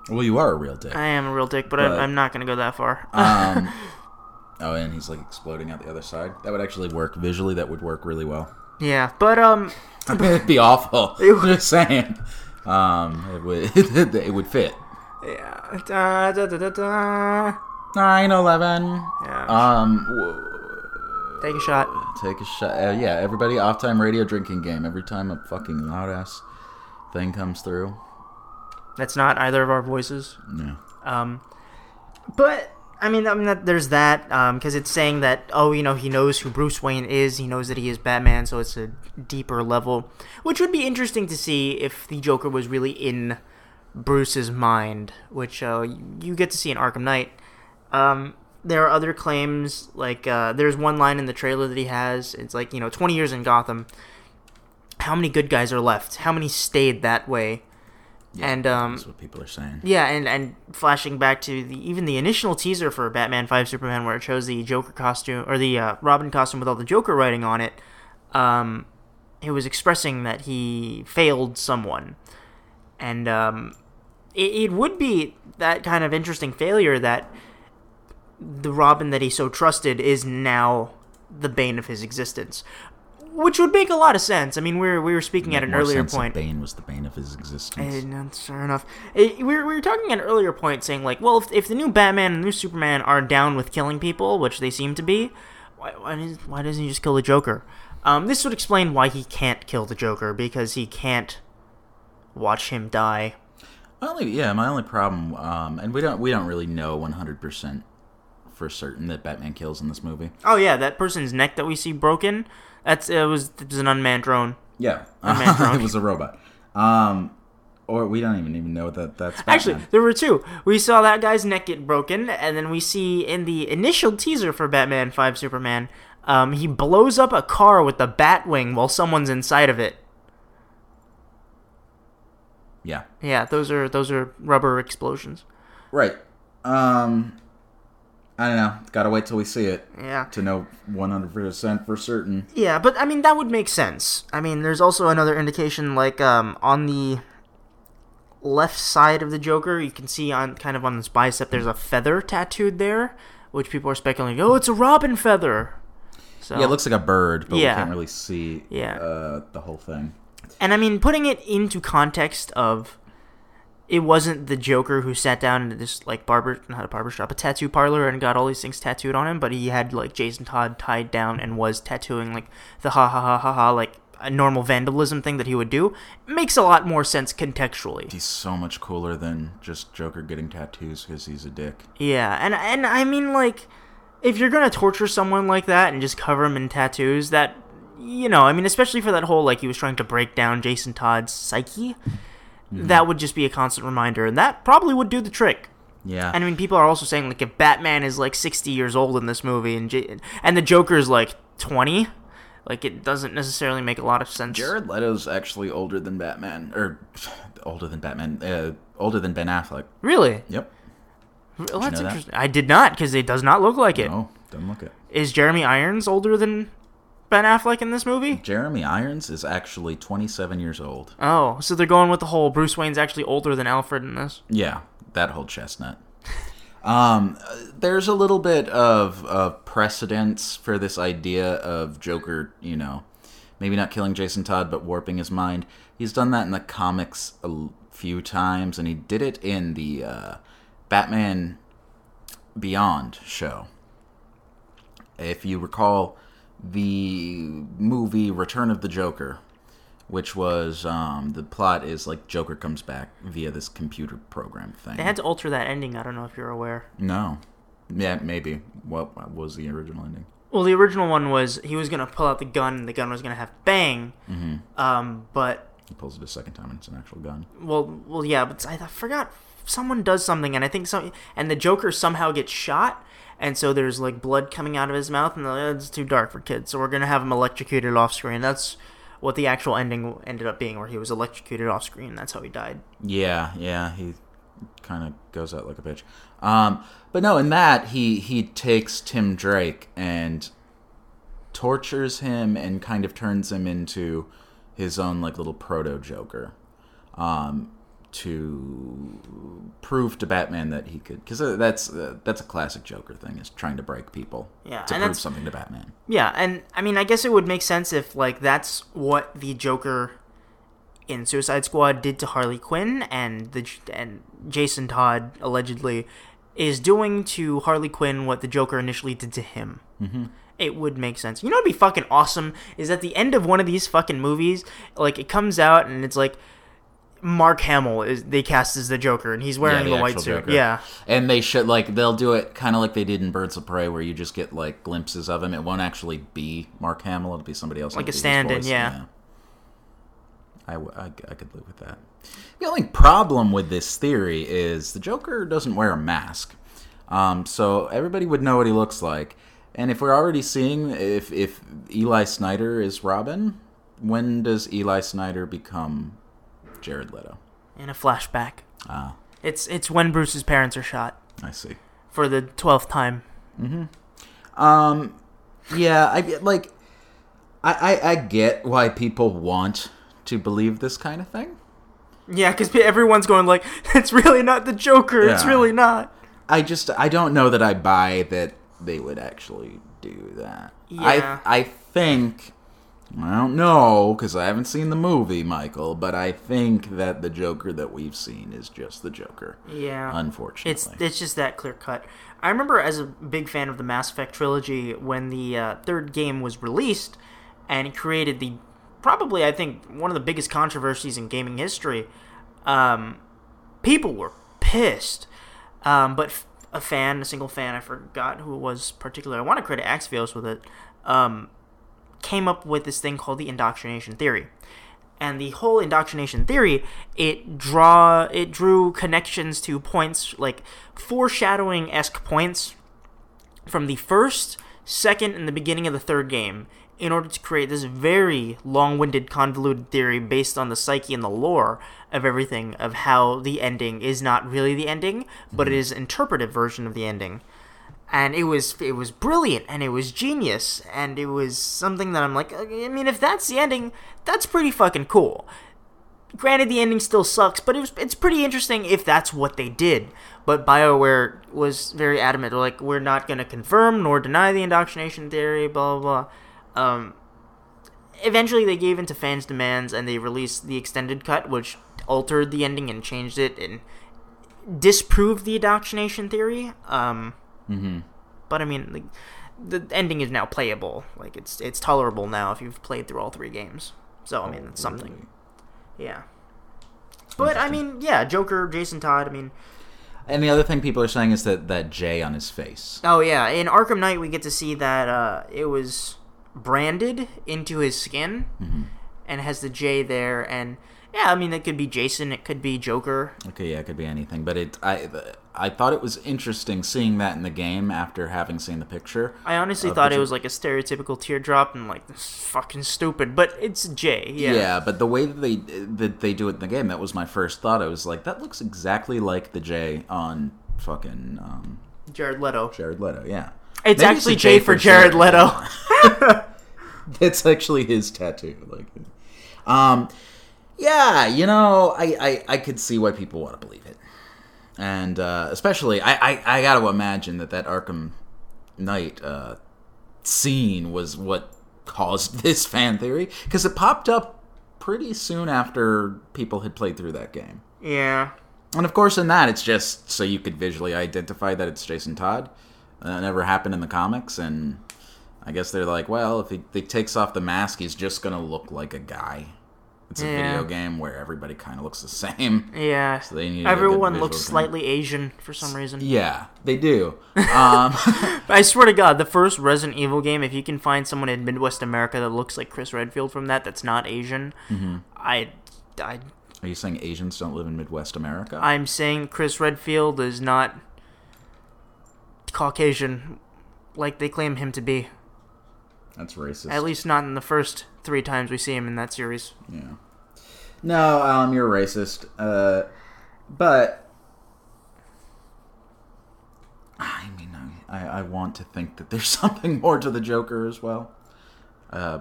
[SPEAKER 2] Well, you are a real dick.
[SPEAKER 1] I am a real dick, but,
[SPEAKER 2] But-
[SPEAKER 1] I, I'm not going to go that far.
[SPEAKER 2] Um, (laughs) oh, and he's like exploding out the other side. That would actually work visually. That would work really well.
[SPEAKER 1] Yeah, but, um, (laughs)
[SPEAKER 2] It'd be awful. (laughs)
[SPEAKER 1] It would-
[SPEAKER 2] Just saying. Um, it would (laughs) it would fit.
[SPEAKER 1] yeah. Da, da, da, da, da.
[SPEAKER 2] 9-11.
[SPEAKER 1] Yeah.
[SPEAKER 2] Um,
[SPEAKER 1] Take a shot.
[SPEAKER 2] take a shot. Uh, yeah, everybody off time radio drinking game. Every time a fucking loud ass thing comes through.
[SPEAKER 1] That's not either of our voices.
[SPEAKER 2] Yeah.
[SPEAKER 1] Um, but I mean, I mean, that, there's that because it's saying that oh, you know, he knows who Bruce Wayne is. He knows that he is Batman, so it's a deeper level, which would be interesting to see if the Joker was really in Bruce's mind, which uh, you get to see in Arkham Knight. Um, there are other claims, like uh, there's one line in the trailer that he has. It's like you know, 20 years in Gotham. How many good guys are left? How many stayed that way? And um,
[SPEAKER 2] That's what people are saying.
[SPEAKER 1] yeah, and and flashing back to the even the initial teaser for Batman Five Superman, where it shows the Joker costume or the uh, Robin costume with all the Joker writing on it, um, it was expressing that he failed someone, and um, it, it would be that kind of interesting failure that the Robin that he so trusted is now the bane of his existence. Which would make a lot of sense. I mean, we were, we were speaking at an earlier point.
[SPEAKER 2] Bane was the bane of his existence.
[SPEAKER 1] No, that's fair enough. Eh, we, were, we were talking at an earlier point saying, like, well, if, if the new Batman and the new Superman are down with killing people, which they seem to be, why, why, does, why doesn't he just kill the Joker? Um, this would explain why he can't kill the Joker, because he can't watch him die.
[SPEAKER 2] My only, yeah, my only problem, um, and we don't we don't really know one hundred percent for certain that Batman kills in this movie.
[SPEAKER 1] Oh, yeah, that person's neck that we see broken, that's it was, it was an unmanned drone.
[SPEAKER 2] Yeah,
[SPEAKER 1] man (laughs) drunk.
[SPEAKER 2] it was a robot. Um, or we don't even even know that that's Batman.
[SPEAKER 1] Actually, there were two. We saw that guy's neck get broken, and then we see in the initial teaser for Batman 5 Superman, um, he blows up a car with the Batwing while someone's inside of it.
[SPEAKER 2] yeah,
[SPEAKER 1] Yeah, those are those are rubber explosions.
[SPEAKER 2] right. Um, I don't know. Got to wait till we see it
[SPEAKER 1] Yeah.
[SPEAKER 2] to know one hundred percent for certain.
[SPEAKER 1] Yeah, but I mean that would make sense. I mean, there's also another indication like um on the left side of the Joker, you can see on kind of on this bicep there's a feather tattooed there, which people are speculating, "Oh, it's a robin feather." So
[SPEAKER 2] Yeah, it looks like a bird, but
[SPEAKER 1] Yeah.
[SPEAKER 2] we can't really see
[SPEAKER 1] Yeah.
[SPEAKER 2] uh, the whole thing.
[SPEAKER 1] And I mean, putting it into context of it wasn't the Joker who sat down in this like barber, not a barber shop, a tattoo parlor, and got all these things tattooed on him, but he had like Jason Todd tied down and was tattooing like the ha ha ha ha ha like a normal vandalism thing that he would do. Makes a lot more sense contextually.
[SPEAKER 2] He's so much cooler than just Joker getting tattoos because he's a dick.
[SPEAKER 1] Yeah, and and I mean like if you're gonna torture someone like that and just cover him in tattoos, that you know, I mean, especially for that whole like he was trying to break down Jason Todd's psyche, that would just be a constant reminder, and that probably would do the trick.
[SPEAKER 2] Yeah.
[SPEAKER 1] And I mean, people are also saying like if Batman is like 60 years old in this movie and J- and the Joker is like 20, like it doesn't necessarily make a lot of sense.
[SPEAKER 2] Jared Leto's actually older than Batman, or (sighs) older than Batman, uh, older than Ben Affleck.
[SPEAKER 1] Really?
[SPEAKER 2] Yep.
[SPEAKER 1] Well, that's
[SPEAKER 2] know that?
[SPEAKER 1] interesting. I did not because it does not look like it. Is
[SPEAKER 2] No, don't look it.
[SPEAKER 1] Jeremy Irons older than Ben Affleck in this movie?
[SPEAKER 2] Jeremy Irons is actually 27 years old.
[SPEAKER 1] Oh, so they're going with the whole Bruce Wayne's actually older than Alfred in this.
[SPEAKER 2] Yeah, that whole chestnut. Um, there's a little bit of, of precedence for this idea of Joker, you know, maybe not killing Jason Todd, but warping his mind. He's done that in the comics a few times, and he did it in the uh, Batman Beyond show. If you recall the movie Return of the Joker, which was um, the plot is like Joker comes back via this computer program thing.
[SPEAKER 1] They had to alter that ending. I don't know if you're aware.
[SPEAKER 2] no, Yeah, maybe. What was the original ending?
[SPEAKER 1] Well, the original one was he was gonna pull out the gun, and the gun was gonna have bang. Um, but
[SPEAKER 2] He pulls it a second time, and it's an actual gun.
[SPEAKER 1] well, well, yeah, but I, I forgot someone does something, and I think some, and the Joker somehow gets shot, and so there's like blood coming out of his mouth, and like, it's too dark for kids, so we're gonna have him electrocuted off screen. That's what the actual ending ended up being, where he was electrocuted off screen. That's how he died.
[SPEAKER 2] Yeah, yeah, he kind of goes out like a bitch. Um, but no, in that he he takes Tim Drake and tortures him and kind of turns him into his own like little proto Joker, um, to prove to Batman that he could because that's uh, that's a classic Joker thing is trying to break people
[SPEAKER 1] Yeah,
[SPEAKER 2] to
[SPEAKER 1] and
[SPEAKER 2] prove something to Batman.
[SPEAKER 1] Yeah, and I mean, I guess it would make sense if like that's what the Joker in Suicide Squad did to Harley Quinn, and the and Jason Todd allegedly is doing to Harley Quinn what the Joker initially did to him. Mm-hmm. It would make sense. You know, what'd be fucking awesome is at the end of one of these fucking movies, like it comes out and it's like. Mark Hamill is they cast as the Joker, and he's wearing the, white suit.
[SPEAKER 2] Joker.
[SPEAKER 1] Yeah,
[SPEAKER 2] and they should like they'll do it kind of like they did in Birds of Prey, where you just get like glimpses of him. It won't actually be Mark Hamill; it'll be somebody else,
[SPEAKER 1] Like a
[SPEAKER 2] it'll be his
[SPEAKER 1] stand-in, yeah.
[SPEAKER 2] I, w- I, I could live with that. The only problem with this theory is the Joker doesn't wear a mask, um, so everybody would know what he looks like. And if we're already seeing if if Eli Snyder is Robin, when does Eli Snyder become Jared Leto?
[SPEAKER 1] in a flashback.
[SPEAKER 2] Ah,
[SPEAKER 1] It's it's when Bruce's parents are shot
[SPEAKER 2] I see.
[SPEAKER 1] for the twelfth time.
[SPEAKER 2] Um, yeah, I get like, I, I I get why people want to believe this kind of thing.
[SPEAKER 1] Yeah, because everyone's going like, (laughs) it's really not the Joker. It's really not.
[SPEAKER 2] I just I don't know that I buy that they would actually do that.
[SPEAKER 1] Yeah.
[SPEAKER 2] I I think I don't know because I haven't seen the movie, Michael, but I think that the Joker that we've seen is just the Joker.
[SPEAKER 1] Yeah,
[SPEAKER 2] Unfortunately,
[SPEAKER 1] it's it's just that clear cut. I remember as a big fan of the Mass Effect trilogy when the uh, third game was released, and it created the probably I think one of the biggest controversies in gaming history. Um, people were pissed, um, but f- a fan, a single fan, I forgot who it was particularly. I want to credit Axios with it. Um, came up with this thing called the indoctrination theory. And the whole indoctrination theory it draw it drew connections to points like foreshadowing esque points from the first second and the beginning of the third game in order to create this very long-winded convoluted theory based on the psyche and the lore of everything of how the ending is not really the ending but it mm-hmm. is an interpretive version of the ending and it was it was brilliant and it was genius and it was something that I'm like I mean if that's the ending that's pretty fucking cool. Granted the ending still sucks, but it was it's pretty interesting if that's what they did. But BioWare was very adamant like we're not going to confirm nor deny the indoctrination theory blah blah blah. Um eventually they gave in to fans' demands and they released the extended cut which altered the ending and changed it and disproved the indoctrination theory. Um
[SPEAKER 2] hmm
[SPEAKER 1] but I mean, like, the ending is now playable. Like it's it's tolerable now if you've played through all three games. So I mean, it's something. Yeah. But I mean, yeah, Joker, Jason Todd. I mean,
[SPEAKER 2] And the other thing people are saying is that that J on his face.
[SPEAKER 1] oh yeah, in Arkham Knight we get to see that uh, it was branded into his skin, and has the J there. And yeah, I mean, it could be Jason, it could be Joker.
[SPEAKER 2] Okay, yeah, it could be anything, but it I I thought it was interesting seeing that in the game after having seen the picture.
[SPEAKER 1] I honestly
[SPEAKER 2] Uh,
[SPEAKER 1] thought it was like a stereotypical teardrop and like this is fucking stupid, but it's J. Yeah.
[SPEAKER 2] Yeah. but the way that they that they do it in the game, that was my first thought. I was like, that looks exactly like the J on fucking um,
[SPEAKER 1] Jared Leto.
[SPEAKER 2] Jared Leto. Yeah,
[SPEAKER 1] It's
[SPEAKER 2] Maybe
[SPEAKER 1] actually
[SPEAKER 2] a
[SPEAKER 1] J for Jared Leto. (laughs)
[SPEAKER 2] it's actually his tattoo. Like, um, yeah, you know, I, I I could see why people want to believe it, and uh, especially I, I I got to imagine that that Arkham Knight uh, scene was what caused (laughs) this fan theory because it popped up pretty soon after people had played through that game.
[SPEAKER 1] yeah.
[SPEAKER 2] And of course, in that, it's just so you could visually identify that it's Jason Todd. Uh, it never happened in the comics, and I guess they're like, well, if he, he takes off the mask, he's just gonna look like a guy. It's a
[SPEAKER 1] Yeah.
[SPEAKER 2] video game where everybody kind of looks the same.
[SPEAKER 1] Yeah.
[SPEAKER 2] they need
[SPEAKER 1] Everyone looks
[SPEAKER 2] thing.
[SPEAKER 1] slightly Asian for some reason.
[SPEAKER 2] Yeah, they do. (laughs) Um, (laughs)
[SPEAKER 1] I swear to God, the first Resident Evil game, if you can find someone in Midwest America that looks like Chris Redfield from that, that's not Asian,
[SPEAKER 2] Mm-hmm.
[SPEAKER 1] I, I,
[SPEAKER 2] are you saying Asians don't live in Midwest America?
[SPEAKER 1] I'm saying Chris Redfield is not Caucasian, like they claim him to be.
[SPEAKER 2] That's racist.
[SPEAKER 1] At least not in the first three times we see him in that series.
[SPEAKER 2] Yeah. No, um, you're racist. Uh, but I mean, I, I want to think that there's (laughs) something more to the Joker as well. Uh,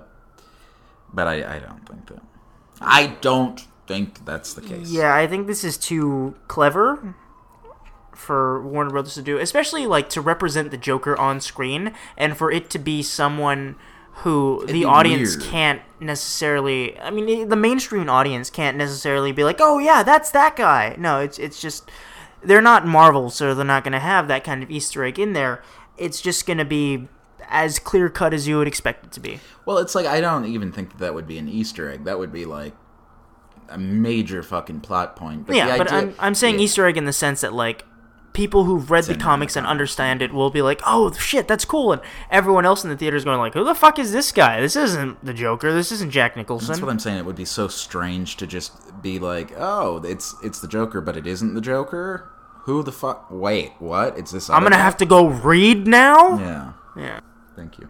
[SPEAKER 2] but I, I don't think that. I don't think that's the case.
[SPEAKER 1] Yeah, I think this is too clever for Warner Brothers to do, especially like to represent the Joker on screen and for it to be someone who the audience
[SPEAKER 2] weird.
[SPEAKER 1] can't necessarily I mean the mainstream audience can't necessarily be like, "Oh yeah, that's that guy." No, it's it's just they're not Marvel, so they're not going to have that kind of Easter egg in there. It's just going to be as clear cut as you would expect it to be.
[SPEAKER 2] Well, it's like I don't even think that, that would be an Easter egg. That would be like a major fucking plot point. But
[SPEAKER 1] yeah, but
[SPEAKER 2] idea-
[SPEAKER 1] I'm I'm saying
[SPEAKER 2] yeah.
[SPEAKER 1] Easter egg in the sense that like people who've read the
[SPEAKER 2] the
[SPEAKER 1] comics and understand it will be like, "Oh shit, that's cool," and everyone else in the theater is going like, "Who the fuck is this guy? This isn't the Joker. This isn't Jack Nicholson."
[SPEAKER 2] That's what I'm saying. It would be so strange to just be like, "Oh, it's it's the Joker, but it isn't the Joker." Who the fuck? Wait, what? It's this.
[SPEAKER 1] I'm gonna have to go read now.
[SPEAKER 2] Yeah,
[SPEAKER 1] Yeah.
[SPEAKER 2] thank you.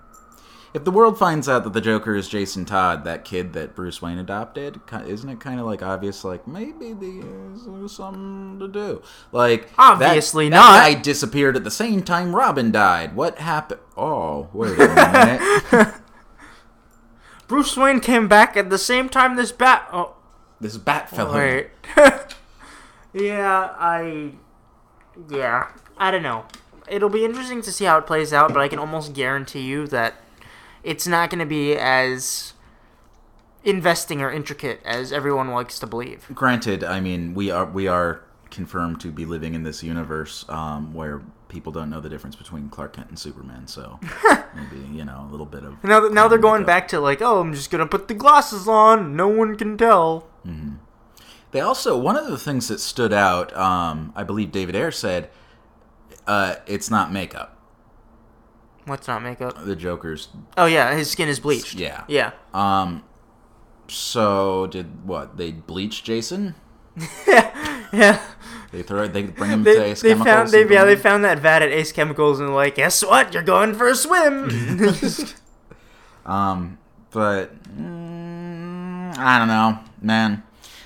[SPEAKER 2] If the world finds out that the Joker is Jason Todd, that kid that Bruce Wayne adopted, isn't it kind of like obvious? Like maybe there's something to do. Like
[SPEAKER 1] Obviously
[SPEAKER 2] that,
[SPEAKER 1] not.
[SPEAKER 2] guy disappeared at the same time Robin died. What happened? Oh, wait a minute. (laughs)
[SPEAKER 1] Bruce Wayne came back at the same time this bat. Oh,
[SPEAKER 2] this bat fell.
[SPEAKER 1] wait. (laughs) yeah, I. Yeah, I don't know. It'll be interesting to see how it plays out, but I can almost guarantee you that it's not going to be as investing or intricate as everyone likes to believe.
[SPEAKER 2] Granted, I mean we are we are confirmed to be living in this universe um, where people don't know the difference between Clark Kent and Superman. So (laughs) maybe you know a little bit of
[SPEAKER 1] Now, now they're going back to like, oh, I'm just gonna put the glasses on. No one can tell.
[SPEAKER 2] They also one of the things that stood out. Um, I believe David Ayer said uh, it's not makeup.
[SPEAKER 1] What's not makeup?
[SPEAKER 2] The Joker's
[SPEAKER 1] Oh yeah, his skin is bleached.
[SPEAKER 2] yeah.
[SPEAKER 1] Yeah.
[SPEAKER 2] Um, so did what? They bleach Jason? (laughs)
[SPEAKER 1] Yeah.
[SPEAKER 2] They throw they bring him
[SPEAKER 1] They,
[SPEAKER 2] to Ace
[SPEAKER 1] they
[SPEAKER 2] Chemicals
[SPEAKER 1] found they yeah they found that vat at Ace Chemicals and like, guess what? You're going for a swim. (laughs)
[SPEAKER 2] Um, but mm, I don't know, man.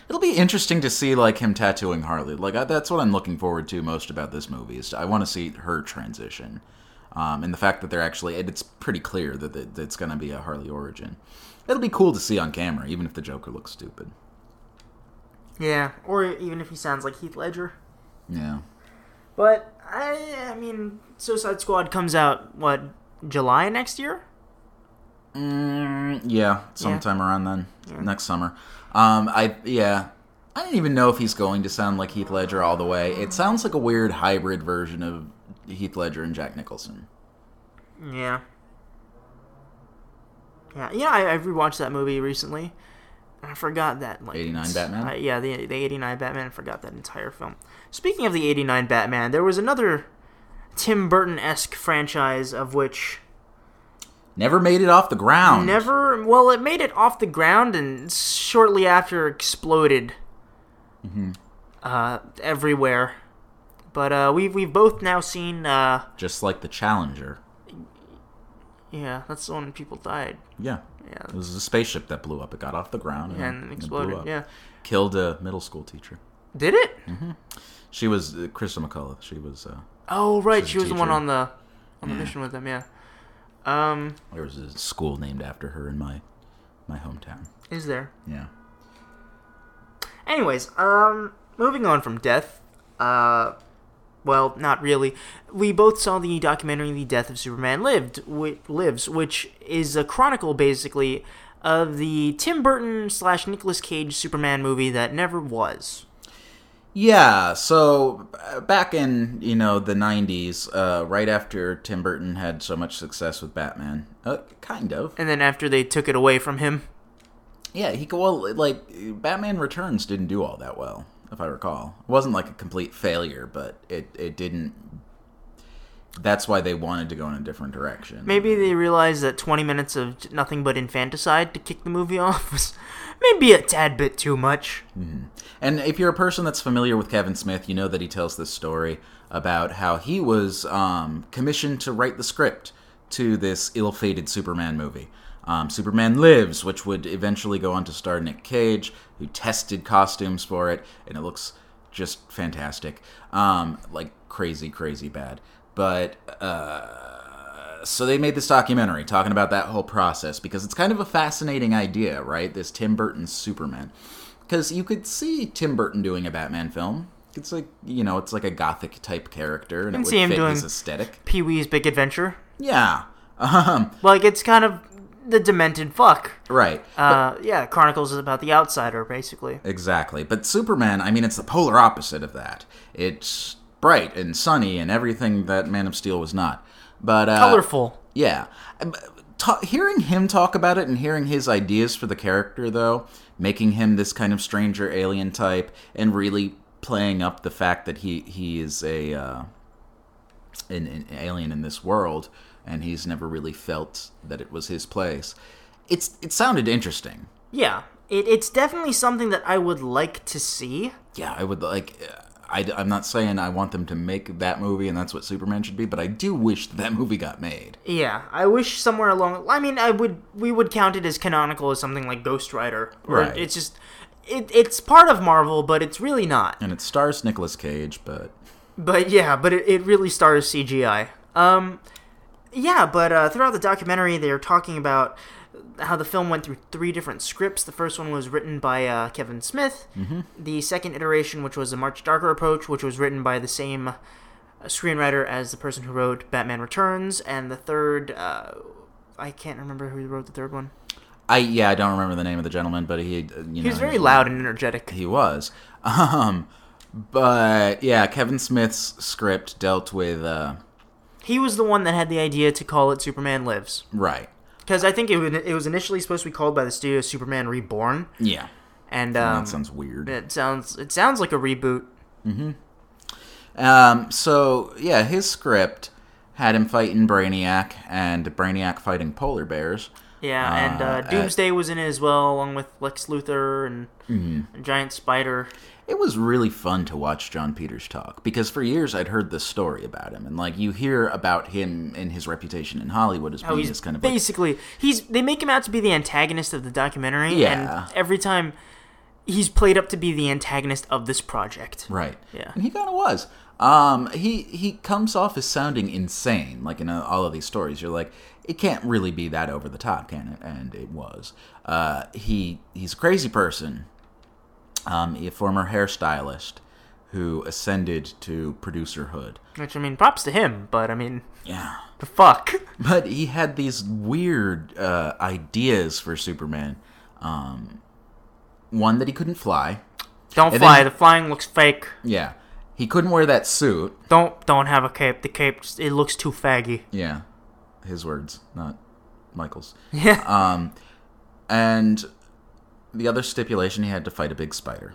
[SPEAKER 2] It'll be interesting to see like him tattooing Harley. Like I, that's what I'm looking forward to most about this movie. Is I want to see her transition, um, and the fact that they're actually it's pretty clear that it, it's going to be a Harley origin. It'll be cool to see on camera, even if the Joker looks stupid.
[SPEAKER 1] yeah, or even if he sounds like Heath Ledger.
[SPEAKER 2] Yeah,
[SPEAKER 1] But I I mean, Suicide Squad comes out what July next year.
[SPEAKER 2] mm, yeah, sometime around then, next summer. Um, I yeah. I didn't even know if he's going to sound like Heath Ledger all the way. It sounds like a weird hybrid version of Heath Ledger and Jack Nicholson.
[SPEAKER 1] Yeah. Yeah, yeah. I, I rewatched that movie recently. I forgot that like
[SPEAKER 2] 89 Batman?
[SPEAKER 1] I- yeah, the the eighty nine Batman. I forgot that entire film. Speaking of the eighty nine Batman, there was another Tim Burton esque franchise of which
[SPEAKER 2] Never made it off the ground.
[SPEAKER 1] never. Well, it made it off the ground and shortly after exploded. Uh, everywhere. But uh, we've we've both now seen. Uh,
[SPEAKER 2] Just like the Challenger.
[SPEAKER 1] yeah, that's the one people died.
[SPEAKER 2] Yeah.
[SPEAKER 1] Yeah,
[SPEAKER 2] It was a spaceship that blew up. It got off the ground and,
[SPEAKER 1] and
[SPEAKER 2] it blew
[SPEAKER 1] exploded.
[SPEAKER 2] up.
[SPEAKER 1] Yeah,
[SPEAKER 2] Killed a middle school teacher.
[SPEAKER 1] did it? Mm-hmm.
[SPEAKER 2] She was uh, Krista McCullough. She was. Uh,
[SPEAKER 1] Oh right, she was the one on the on the mission with them. Yeah. Um,
[SPEAKER 2] there was a school named after her in my my hometown.
[SPEAKER 1] is there?
[SPEAKER 2] Yeah.
[SPEAKER 1] Anyways, um, moving on from death. Uh, well, not really. We both saw the documentary "The Death of Superman Lived," whi- lives, which is a chronicle basically of the Tim Burton slash Nicolas Cage Superman movie that never was.
[SPEAKER 2] Yeah, so uh, back in you know the '90s, uh, right after Tim Burton had so much success with Batman, uh, kind of.
[SPEAKER 1] And then after they took it away from him,
[SPEAKER 2] Yeah, he well. Like Batman Returns didn't do all that well, if I recall. It wasn't like a complete failure, but it it didn't. That's why they wanted to go in a different direction.
[SPEAKER 1] Maybe they realized that 20 minutes of nothing but infanticide to kick the movie (laughs) off was maybe a tad bit too much.
[SPEAKER 2] And if you're a person that's familiar with Kevin Smith, you know that he tells this story about how he was um, commissioned to write the script to this ill-fated Superman movie. Um, Superman Lives, which would eventually go on to star Nick Cage, who tested costumes for it, and it looks just fantastic. Um, like crazy, crazy bad. But uh, so they made this documentary talking about that whole process because it's kind of a fascinating idea, right? This Tim Burton Superman. Because you could see Tim Burton doing a Batman film. It's like you know, it's like a gothic type character, and it would
[SPEAKER 1] see him
[SPEAKER 2] fit
[SPEAKER 1] doing-
[SPEAKER 2] his aesthetic.
[SPEAKER 1] Pee Wee's Big Adventure.
[SPEAKER 2] Yeah, (laughs) um,
[SPEAKER 1] Like, it's kind of the demented fuck.
[SPEAKER 2] right.
[SPEAKER 1] Uh, yeah, Chronicles is about the outsider, basically.
[SPEAKER 2] Exactly. But Superman, I mean, it's the polar opposite of that. It's bright and sunny and everything that Man of Steel was not. But uh,
[SPEAKER 1] Colorful.
[SPEAKER 2] Yeah. Ta- hearing him talk about it and hearing his ideas for the character, though, making him this kind of stranger alien type, and really playing up the fact that he he is a uh, an, an alien in this world, and he's never really felt that it was his place. It's it sounded interesting.
[SPEAKER 1] Yeah, it, it's definitely something that I would like to see.
[SPEAKER 2] Yeah, I would like. I, I'm not saying I want them to make that movie and that's what Superman should be, but I do wish that, that movie got made.
[SPEAKER 1] Yeah, I wish somewhere along. I mean, I would. We would count it as canonical as something like Ghost Rider. Or
[SPEAKER 2] Right.
[SPEAKER 1] It's just. It, it's part of Marvel, but it's really not.
[SPEAKER 2] And it stars Nicolas Cage, but
[SPEAKER 1] But yeah, but it, it really stars CGI. Um, yeah, but uh, throughout the documentary, they're talking about how the film went through three different scripts. The first one was written by uh, Kevin Smith. Mm-hmm. The second iteration, which was a much darker approach, which was written by the same uh, screenwriter as the person who wrote Batman Returns. And the third, uh, I can't remember who wrote the third one.
[SPEAKER 2] I yeah I don't remember the name of the gentleman, but he uh, you know
[SPEAKER 1] He was very
[SPEAKER 2] he's-
[SPEAKER 1] loud and energetic.
[SPEAKER 2] He was, (laughs) um, but yeah, Kevin Smith's script dealt with uh,
[SPEAKER 1] He was the one that had the idea to call it Superman Lives.
[SPEAKER 2] right.
[SPEAKER 1] Because I think it was, it was initially supposed to be called by the studio Superman Reborn.
[SPEAKER 2] Yeah,
[SPEAKER 1] And um,
[SPEAKER 2] that sounds weird.
[SPEAKER 1] It sounds it sounds like a reboot. Mhm.
[SPEAKER 2] Um, so yeah, his script had him fighting Brainiac and Brainiac fighting polar bears.
[SPEAKER 1] Yeah, and
[SPEAKER 2] Uh,
[SPEAKER 1] uh,
[SPEAKER 2] uh,
[SPEAKER 1] Doomsday was in it as well, along with Lex Luthor and
[SPEAKER 2] Mm-hmm.
[SPEAKER 1] giant spider.
[SPEAKER 2] It was really fun to watch Jon Peters talk because for years I'd heard this story about him, and like you hear about him and his reputation in Hollywood as being
[SPEAKER 1] he's
[SPEAKER 2] this kind of like,
[SPEAKER 1] basically he's they make him out to be the antagonist of the documentary,
[SPEAKER 2] Yeah.
[SPEAKER 1] and every time he's played up to be the antagonist of this project.
[SPEAKER 2] right,
[SPEAKER 1] Yeah.
[SPEAKER 2] and he kind of was. Um, he he comes off as sounding insane, like in uh, all of these stories. You're like, it can't really be that over the top, can it? And it was. Uh, he he's a crazy person. Um, a former hairstylist who ascended to producerhood.
[SPEAKER 1] Which I mean, props to him, but I mean,
[SPEAKER 2] Yeah.
[SPEAKER 1] the fuck. (laughs)
[SPEAKER 2] But he had these weird uh, ideas for Superman. Um, one that he couldn't fly.
[SPEAKER 1] Don't
[SPEAKER 2] And
[SPEAKER 1] fly.
[SPEAKER 2] then-
[SPEAKER 1] the flying looks fake.
[SPEAKER 2] Yeah, he couldn't wear that suit.
[SPEAKER 1] Don't don't have a cape. The cape just- it looks too faggy.
[SPEAKER 2] Yeah, his words, not Michael's. (laughs)
[SPEAKER 1] Yeah.
[SPEAKER 2] Um, and the other stipulation, he had to fight a big spider.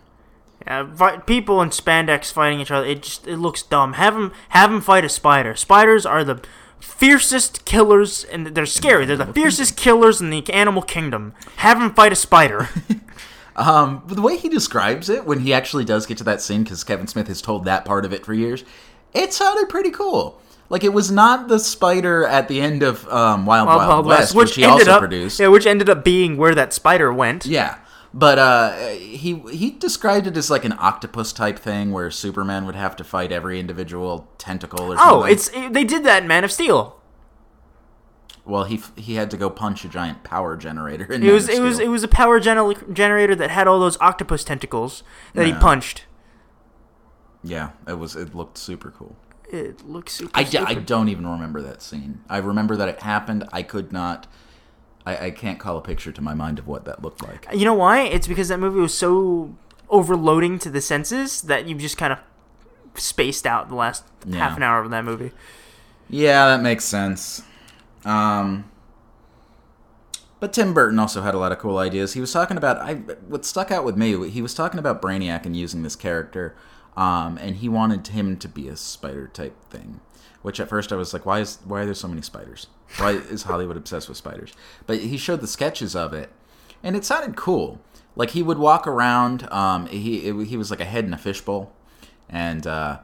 [SPEAKER 1] Yeah, people in spandex fighting each other. It just it looks dumb. Have him have him fight a spider. Spiders are the fiercest killers, and they're scary. They're the (laughs) fiercest killers in the animal kingdom. Have him fight a spider. (laughs)
[SPEAKER 2] Um, but the way he describes it when he actually does get to that scene, because Kevin Smith has told that part of it for years, it sounded pretty cool. Like it was not the spider at the end of um, Wild, Wild,
[SPEAKER 1] Wild
[SPEAKER 2] West, which, he also
[SPEAKER 1] up
[SPEAKER 2] produced.
[SPEAKER 1] yeah, which ended up being where that spider went.
[SPEAKER 2] Yeah, but uh, he he described it as like an octopus type thing where Superman would have to fight every individual tentacle or something.
[SPEAKER 1] Oh, it's it, they did that in Man of Steel.
[SPEAKER 2] well, he he had to go punch a giant power generator. In
[SPEAKER 1] It
[SPEAKER 2] Man
[SPEAKER 1] was it was it was a power gener- generator that had all those octopus tentacles that he punched.
[SPEAKER 2] yeah, it was it looked super cool.
[SPEAKER 1] It looks super.
[SPEAKER 2] I, d- I don't even remember that scene. I remember that it happened. I could not. I, I can't call a picture to my mind of what that looked like.
[SPEAKER 1] You know why? It's because that movie was so overloading to the senses that you just kind of spaced out the last
[SPEAKER 2] Yeah.
[SPEAKER 1] half an hour of that movie.
[SPEAKER 2] Yeah, that makes sense. Um, But Tim Burton also had a lot of cool ideas. He was talking about I what stuck out with me. He was talking about Brainiac and using this character, um, and he wanted him to be a spider type thing. Which at first I was like, why is why are there so many spiders? Why is Hollywood obsessed with spiders? But he showed the sketches of it, and it sounded cool. Like he would walk around. Um, he it, he was like a head in a fishbowl, and uh,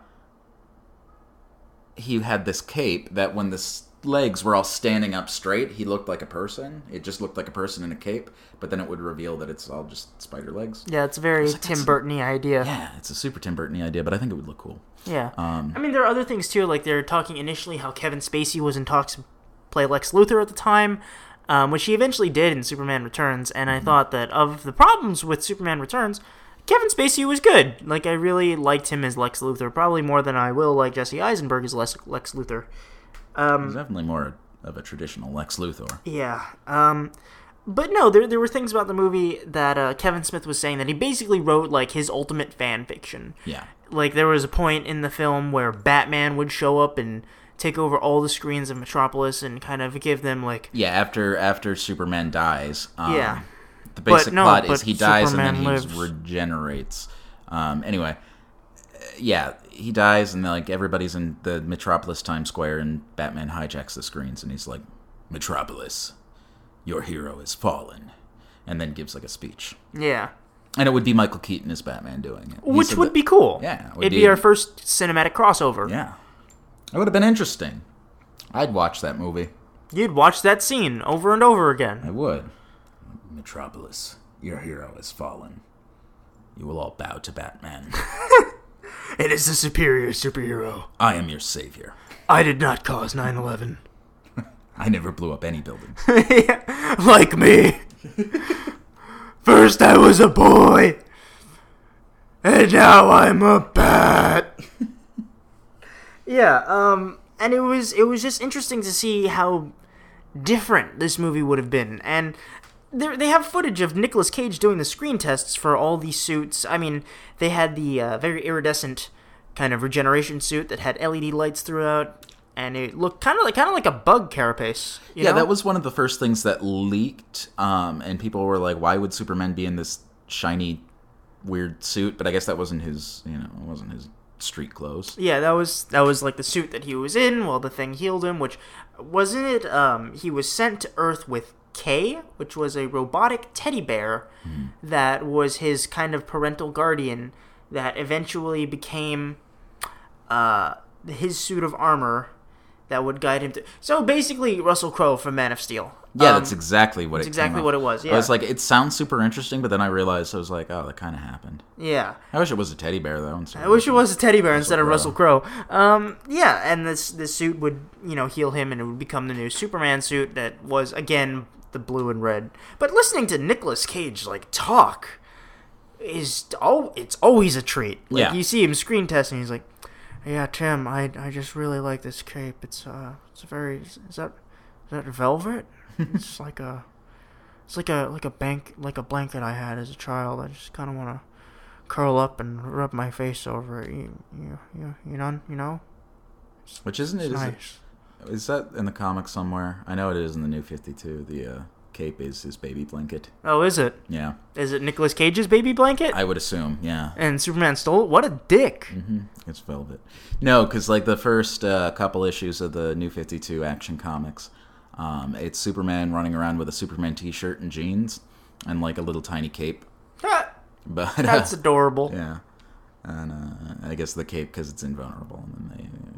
[SPEAKER 2] he had this cape that when the legs were all standing up straight, he looked like a person. It just looked like a person in a cape, but then it would reveal that it's all just spider legs.
[SPEAKER 1] Yeah, it's a very
[SPEAKER 2] like,
[SPEAKER 1] Tim
[SPEAKER 2] that's-
[SPEAKER 1] Burton-y idea.
[SPEAKER 2] Yeah, it's a super Tim Burton idea, but I think it would look cool.
[SPEAKER 1] Yeah.
[SPEAKER 2] Um,
[SPEAKER 1] I mean, there are other things too. Like they're talking initially how Kevin Spacey was in talks to play Lex Luthor at the time, um, which he eventually did in Superman Returns. And I thought that of the problems with Superman Returns, Kevin Spacey was good. Like I really liked him as Lex Luthor, probably more than I will like Jesse Eisenberg as Lex, Lex Luthor.
[SPEAKER 2] He's definitely more of a traditional Lex Luthor.
[SPEAKER 1] Yeah. Um, but no, there, there were things about the movie that uh, Kevin Smith was saying that he basically wrote like his ultimate fan fiction.
[SPEAKER 2] Yeah.
[SPEAKER 1] Like there was a point in the film where Batman would show up and take over all the screens of Metropolis and kind of give them like
[SPEAKER 2] Yeah, after after Superman dies, um,
[SPEAKER 1] Yeah.
[SPEAKER 2] the basic
[SPEAKER 1] no,
[SPEAKER 2] plot is he dies
[SPEAKER 1] Superman
[SPEAKER 2] and then he regenerates. Um, anyway, yeah, he dies and like everybody's in the Metropolis Times Square and Batman hijacks the screens and he's like, "Metropolis, your hero has fallen," and then gives like a speech.
[SPEAKER 1] yeah,
[SPEAKER 2] And it would be Michael Keaton as Batman doing it.
[SPEAKER 1] Which would
[SPEAKER 2] that-
[SPEAKER 1] be cool.
[SPEAKER 2] Yeah, it would
[SPEAKER 1] it'd be,
[SPEAKER 2] be-
[SPEAKER 1] our first cinematic crossover.
[SPEAKER 2] Yeah, it would have been interesting. I'd watch that movie.
[SPEAKER 1] You'd watch that scene over and over again.
[SPEAKER 2] I would. Metropolis, your hero has fallen. You will all bow to Batman. (laughs)
[SPEAKER 1] It is the superior superhero.
[SPEAKER 2] I am your savior.
[SPEAKER 1] I did not cause 9/11.
[SPEAKER 2] I never blew up any buildings. (laughs)
[SPEAKER 1] like me. First I was a boy, and now I'm a bat. (laughs) yeah, um, and it was it was just interesting to see how different this movie would have been, and. They have footage of Nicolas Cage doing the screen tests for all these suits. I mean, they had the uh, very iridescent kind of regeneration suit that had LED lights throughout, and it looked kind of like kind of like a bug carapace. you
[SPEAKER 2] yeah,
[SPEAKER 1] know?
[SPEAKER 2] that was one of the first things that leaked, um, and people were like, "Why would Superman be in this shiny, weird suit?" But I guess that wasn't his, you know, it wasn't his street clothes.
[SPEAKER 1] Yeah, that was that was like the suit that he was in while the thing healed him, which wasn't it um he was sent to Earth with K, which was a robotic teddy bear that was his kind of parental guardian that eventually became uh his suit of armor that would guide him to So basically Russell Crowe from Man of Steel.
[SPEAKER 2] Yeah,
[SPEAKER 1] Um,
[SPEAKER 2] that's exactly what it.
[SPEAKER 1] that's exactly
[SPEAKER 2] came
[SPEAKER 1] what it was, Yeah, I
[SPEAKER 2] was like, it sounds super interesting, but then I realized I was like, oh, that kind of happened.
[SPEAKER 1] Yeah.
[SPEAKER 2] I wish it was a teddy bear though. instead
[SPEAKER 1] I
[SPEAKER 2] of
[SPEAKER 1] wish it was a teddy bear instead of
[SPEAKER 2] Russell
[SPEAKER 1] Russell Crowe. Um, yeah, and this this suit would you know heal him, and it would become the new Superman suit that was again the blue and red. But listening to Nicolas Cage like talk is oh, it's always a treat. Like
[SPEAKER 2] Yeah.
[SPEAKER 1] you see him screen testing, he's like, "Yeah, Tim, I I just really like this cape. It's uh, it's very is that is that velvet? (laughs) it's like a." It's like a like a bank like a blanket I had as a child. I just kind of want to curl up and rub my face over it. You, you, you, you know, you know,
[SPEAKER 2] Which isn't it?
[SPEAKER 1] it's
[SPEAKER 2] Is, it? is that in the comics somewhere? I know it is in the New Fifty Two. The uh, cape is his baby blanket.
[SPEAKER 1] Oh, is it?
[SPEAKER 2] Yeah,
[SPEAKER 1] Is it Nicolas Cage's baby blanket?
[SPEAKER 2] I would assume. Yeah.
[SPEAKER 1] and Superman stole it. What a dick!
[SPEAKER 2] hmm It's velvet. No, because like the first uh, couple issues of the New Fifty Two Action Comics, um, it's Superman running around with a Superman T-shirt and jeans, and like a little tiny cape. (laughs) But uh,
[SPEAKER 1] That's adorable.
[SPEAKER 2] yeah, and uh, I guess the cape because it's invulnerable. And then they, uh,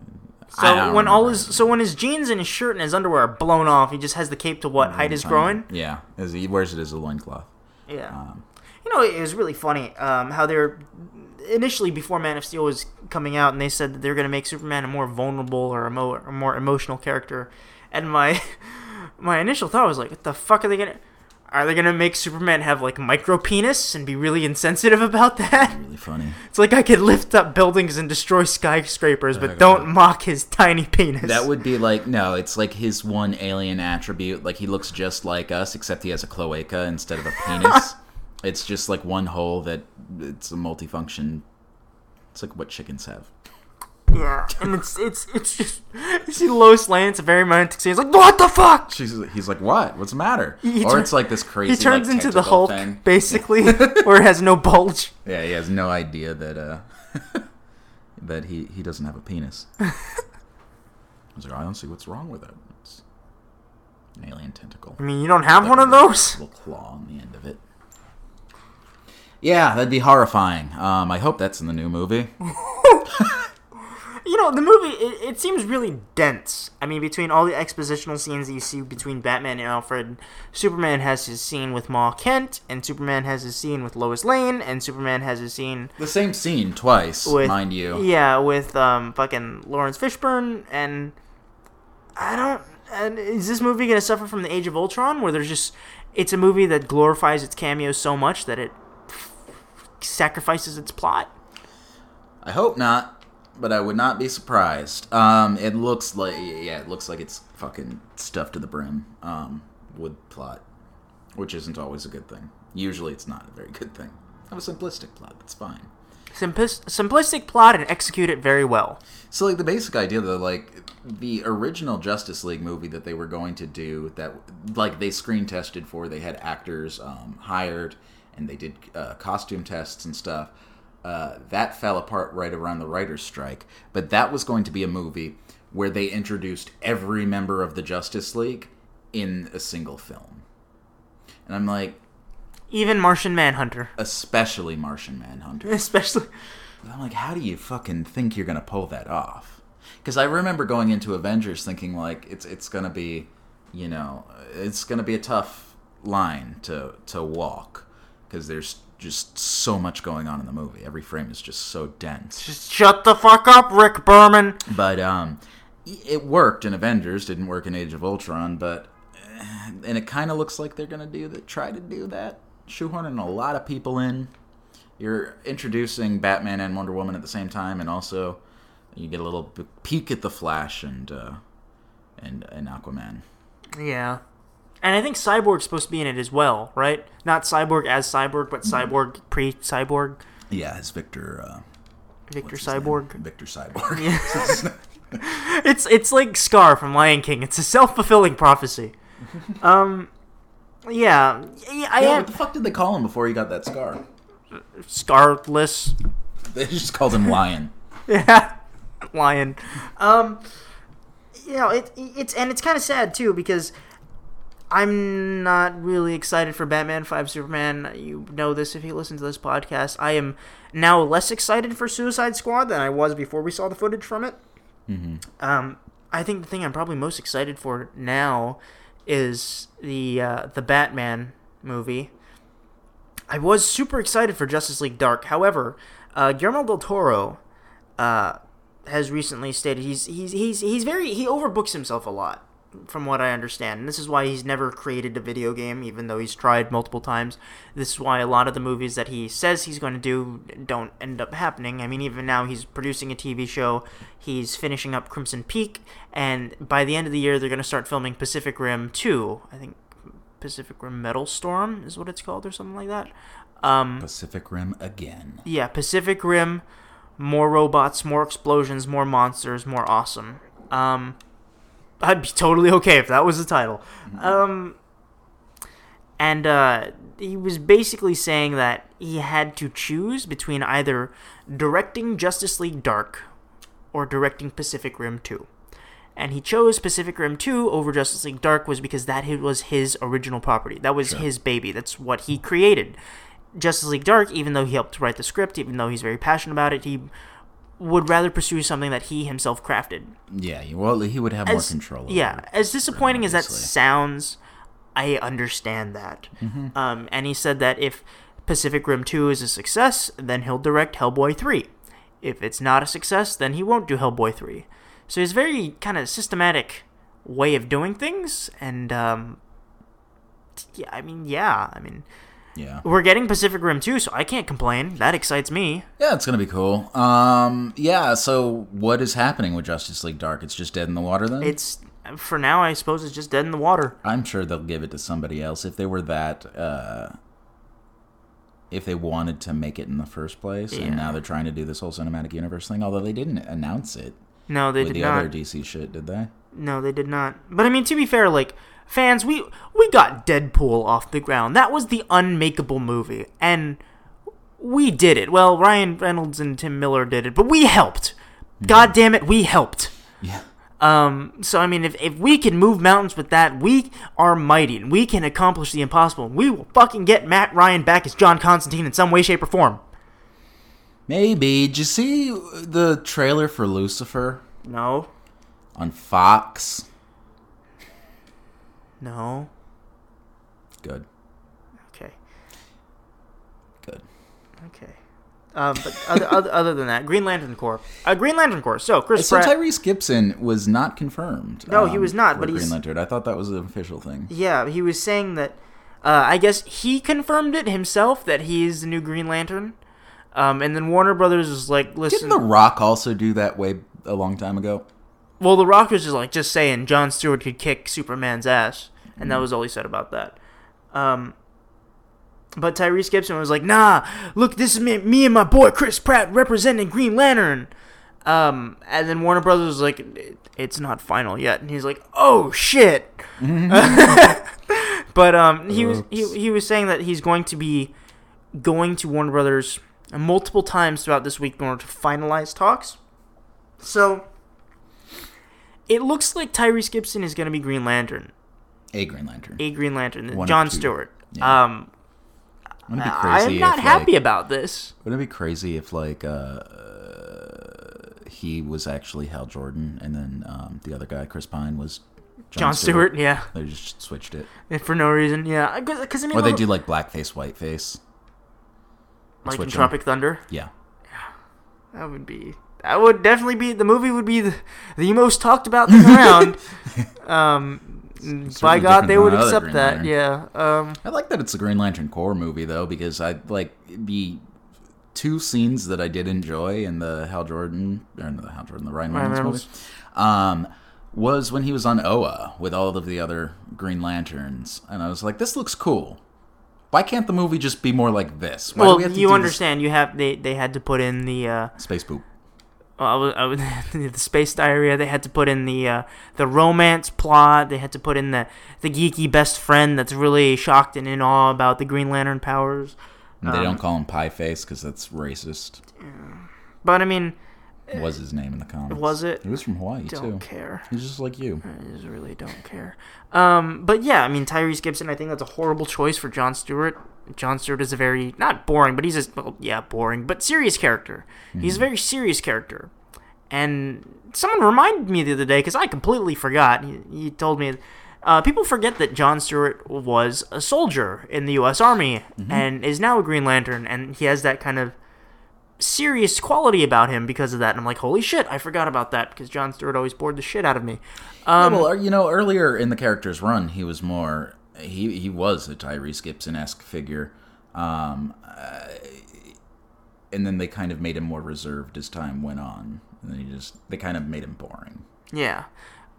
[SPEAKER 1] So when all his so when his jeans and his shirt and his underwear are blown off, he just has the cape to what height his
[SPEAKER 2] Tiny-
[SPEAKER 1] groin.
[SPEAKER 2] Yeah, as he wears it as a loincloth.
[SPEAKER 1] Yeah.
[SPEAKER 2] Um,
[SPEAKER 1] You know, it was really funny um, how they're initially before Man of Steel was coming out, and they said that they're going to make Superman a more vulnerable or a more, a more emotional character. And my (laughs) my initial thought was like, what the fuck are they going to? Are they gonna make Superman have like micro penis and be really insensitive about that?
[SPEAKER 2] really funny.
[SPEAKER 1] It's like I could lift up buildings and destroy skyscrapers, but don't mock his tiny penis.
[SPEAKER 2] That would be like no, it's like his one alien attribute. Like he looks just like us, except he has a cloaca instead of a penis. (laughs) it's just like one hole that it's a multifunction. It's like what chickens have.
[SPEAKER 1] Yeah, and it's it's it's just you see Lois a very romantic scene. It's like what the fuck.
[SPEAKER 2] She's, he's like, what? What's the matter?
[SPEAKER 1] He
[SPEAKER 2] or
[SPEAKER 1] turn-
[SPEAKER 2] it's like this crazy.
[SPEAKER 1] He turns
[SPEAKER 2] like,
[SPEAKER 1] into the Hulk,
[SPEAKER 2] thing.
[SPEAKER 1] basically, (laughs) where it has no bulge.
[SPEAKER 2] Yeah, he has no idea that uh (laughs) that he he doesn't have a penis. (laughs) I was like, I don't see what's wrong with it. It's an alien tentacle.
[SPEAKER 1] I mean, you don't have one of those.
[SPEAKER 2] Little claw on the end of it. Yeah, that'd be horrifying. Um, I hope that's in the new movie.
[SPEAKER 1] You know, the movie it, it seems really dense. I mean, between all the expositional scenes that you see between Batman and Alfred, Superman has his scene with Ma Kent, and Superman has his scene with Lois Lane, and Superman has his scene
[SPEAKER 2] The same scene twice,
[SPEAKER 1] with
[SPEAKER 2] mind you.
[SPEAKER 1] Yeah, with um fucking Laurence Fishburne, and I don't. And is this movie gonna suffer from the Age of Ultron, where there's just it's a movie that glorifies its cameos so much that it sacrifices its plot?
[SPEAKER 2] I hope not, but I would not be surprised. Um, it looks like yeah, it looks like it's fucking stuffed to the brim um, with plot, which isn't always a good thing. Usually, it's not a very good thing. Have a simplistic plot. That's fine.
[SPEAKER 1] Simplis- simplistic plot and execute it very well.
[SPEAKER 2] So, like the basic idea, though, like the original Justice League movie that they were going to do, that like they screen tested for, they had actors um, hired and they did uh, costume tests and stuff. Uh, that fell apart right around the writers' strike. But that was going to be a movie where they introduced every member of the Justice League in a single film. And I'm like,
[SPEAKER 1] Even Martian Manhunter,
[SPEAKER 2] especially Martian Manhunter.
[SPEAKER 1] especially.
[SPEAKER 2] I'm like, how do you fucking think you're gonna pull that off? Because I remember going into Avengers thinking like it's it's gonna be, you know, it's gonna be a tough line to to walk because there's just so much going on in the movie. Every frame is just so dense.
[SPEAKER 1] Just shut the fuck up, Rick Berman.
[SPEAKER 2] But um, it worked in Avengers. Didn't work in Age of Ultron. But eh, and it kind of looks like they're gonna do that. Try to do that. Shoehorning a lot of people in. You're introducing Batman and Wonder Woman at the same time, and also you get a little peek at the Flash and uh, and and Aquaman.
[SPEAKER 1] Yeah. And I think Cyborg's supposed to be in it as well, right? Not Cyborg as Cyborg, but Cyborg pre Cyborg.
[SPEAKER 2] Yeah, it's Victor. Uh,
[SPEAKER 1] Victor? Cyborg.
[SPEAKER 2] Victor Cyborg. (laughs) (laughs)
[SPEAKER 1] It's it's like Scar from Lion King. It's a self fulfilling prophecy. (laughs) um, yeah, yeah, I
[SPEAKER 2] yeah,
[SPEAKER 1] am
[SPEAKER 2] what the fuck did they call him before he got that scar?
[SPEAKER 1] scarless.
[SPEAKER 2] They just called him Lion.
[SPEAKER 1] Yeah, lion. Um, you know it it's and it's kind of sad too because I'm not really excited for Batman Five Superman. You know this if you listen to this podcast. I am now less excited for Suicide Squad than I was before we saw the footage from it. Um, I think the thing I'm probably most excited for now is the uh, the Batman movie. I was super excited for Justice League Dark. However, uh, Guillermo del Toro uh, has recently stated he's he's he's he's very he overbooks himself a lot, from what I understand. And this is why he's never created a video game, even though he's tried multiple times. This is why a lot of the movies that he says he's going to do don't end up happening. I mean, even now he's producing a TV show. He's finishing up Crimson Peak, and by the end of the year they're going to start filming Pacific Rim 2. I think Pacific Rim Metal Storm is what it's called, or something like that. Um,
[SPEAKER 2] Pacific Rim again.
[SPEAKER 1] yeah, Pacific Rim, more robots, more explosions, more monsters, more awesome. Um, I'd be totally okay if that was the title. Um, and uh, he was basically saying that he had to choose between either directing Justice League Dark or directing Pacific Rim 2. And he chose Pacific Rim 2 over Justice League Dark was because that was his original property. That was his baby. That's what he created. Justice League Dark, even though he helped write the script, even though he's very passionate about it, he would rather pursue something that he himself crafted.
[SPEAKER 2] Yeah, well, he would have more control. Over
[SPEAKER 1] Yeah, as disappointing as that sounds, I understand that.
[SPEAKER 2] Mm-hmm.
[SPEAKER 1] Um, and he said that if Pacific Rim 2 is a success, then he'll direct Hellboy 3. If it's not a success, then he won't do Hellboy 3. So he's very kind of systematic way of doing things, and um, yeah, I mean, yeah, I mean,
[SPEAKER 2] Yeah.
[SPEAKER 1] we're getting Pacific Rim 2, so I can't complain. That excites me.
[SPEAKER 2] Yeah, it's gonna be cool. Um, yeah. So, what is happening with Justice League Dark? It's just dead in the water then.
[SPEAKER 1] It's for now, I suppose it's just dead in the water.
[SPEAKER 2] I'm sure they'll give it to somebody else if they were that uh, if they wanted to make it in the first place,
[SPEAKER 1] Yeah.
[SPEAKER 2] and now they're trying to do this whole cinematic universe thing. Although they didn't announce it
[SPEAKER 1] No, they
[SPEAKER 2] with
[SPEAKER 1] did
[SPEAKER 2] the
[SPEAKER 1] not.
[SPEAKER 2] other DC shit, did they?
[SPEAKER 1] No, they did not. But I mean, to be fair, like fans, we we got Deadpool off the ground. That was the unmakeable movie, and we did it. Well, Ryan Reynolds and Tim Miller did it, but we helped. God damn it, we helped.
[SPEAKER 2] Yeah.
[SPEAKER 1] Um, so I mean, if, if we can move mountains with that, we are mighty, and we can accomplish the impossible. We will fucking get Matt Ryan back as John Constantine in some way, shape, or form.
[SPEAKER 2] Maybe. Did you see the trailer for Lucifer
[SPEAKER 1] No,
[SPEAKER 2] on Fox?
[SPEAKER 1] No,
[SPEAKER 2] Good.
[SPEAKER 1] okay.
[SPEAKER 2] Good.
[SPEAKER 1] Okay. Um, but other, (laughs) other, other than that, Green Lantern Corps. Uh, Green Lantern Corps. So Chris
[SPEAKER 2] So
[SPEAKER 1] Pratt.
[SPEAKER 2] Tyrese Gibson was not confirmed. um,
[SPEAKER 1] No, he was not, but
[SPEAKER 2] Green
[SPEAKER 1] he's- Green
[SPEAKER 2] Lantern. I thought that was an official thing.
[SPEAKER 1] yeah, he was saying that. Uh, I guess he confirmed it himself that he is the new Green Lantern. Um, and then Warner Brothers was like, "Listen."
[SPEAKER 2] Didn't The Rock also do that way a long time ago?
[SPEAKER 1] Well, the Rock was just like just saying John Stewart could kick Superman's ass, and that was all he said about that. Um, but Tyrese Gibson was like, "Nah, look, this is me, me and my boy Chris Pratt representing Green Lantern." Um, and then Warner Brothers was like, "It- "It's not final yet," and he's like, "Oh shit." (laughs) but um, he was he, he was saying that he's going to be going to Warner Brothers multiple times throughout this week in order to finalize talks. So it looks like Tyrese Gibson is going to be Green Lantern,
[SPEAKER 2] A Green Lantern.
[SPEAKER 1] a Green Lantern,
[SPEAKER 2] One
[SPEAKER 1] John. Stewart.
[SPEAKER 2] Yeah.
[SPEAKER 1] Um,
[SPEAKER 2] Wouldn't it be
[SPEAKER 1] I'm not
[SPEAKER 2] if,
[SPEAKER 1] happy
[SPEAKER 2] like,
[SPEAKER 1] about this.
[SPEAKER 2] Wouldn't it be crazy if like uh, uh, he was actually Hal Jordan and then um, the other guy, Chris Pine, was
[SPEAKER 1] John, Stewart, yeah,
[SPEAKER 2] They just switched it,
[SPEAKER 1] and for no reason, yeah, because I mean,
[SPEAKER 2] or they do like blackface, whiteface.
[SPEAKER 1] like in. Tropic Thunder.
[SPEAKER 2] Yeah,
[SPEAKER 1] That would be. That would definitely be the movie. Would be the, the most talked about thing (laughs) around. um, by God, they would accept that.
[SPEAKER 2] Lantern.
[SPEAKER 1] Yeah. Um,
[SPEAKER 2] I like that it's a Green Lantern Corps movie though because I like the two scenes that I did enjoy in the Hal Jordan or in the Hal Jordan, the Ryan Reynolds, movie, um, was when he was on Oa with all of the other Green Lanterns, and I was like, this looks cool. Why can't the movie just be more like this? Why
[SPEAKER 1] well,
[SPEAKER 2] we
[SPEAKER 1] you
[SPEAKER 2] do this
[SPEAKER 1] understand. You have they they had to put in the. Uh,
[SPEAKER 2] space poop?
[SPEAKER 1] I was, I was, (laughs) the space diarrhea. They had to put in the uh, the romance plot. They had to put in the the geeky best friend that's really shocked and in awe about the Green Lantern powers.
[SPEAKER 2] They
[SPEAKER 1] Um,
[SPEAKER 2] don't call him Pie Face because that's racist.
[SPEAKER 1] But I mean,
[SPEAKER 2] Was his name in the comics?
[SPEAKER 1] was it?
[SPEAKER 2] He was from Hawaii too.
[SPEAKER 1] don't care.
[SPEAKER 2] He's just like you.
[SPEAKER 1] I just really don't care. Um, but yeah, I mean Tyrese Gibson. I think that's a horrible choice for John Stewart. John Stewart is a very not boring, but he's a well, yeah boring, but serious character. He's a very serious character. And someone reminded me the other day because I completely forgot. He, he told me. Uh, people forget that John Stewart was a soldier in the U.S. Army and is now a Green Lantern, and he has that kind of serious quality about him because of that. And I'm like, holy shit, I forgot about that because John Stewart always bored the shit out of me. Um,
[SPEAKER 2] yeah, well, you know, earlier in the character's run, he was more. He he was a Tyrese Gibson esque figure, um, uh, and then they kind of made him more reserved as time went on. And then he just they kind of made him boring.
[SPEAKER 1] Yeah.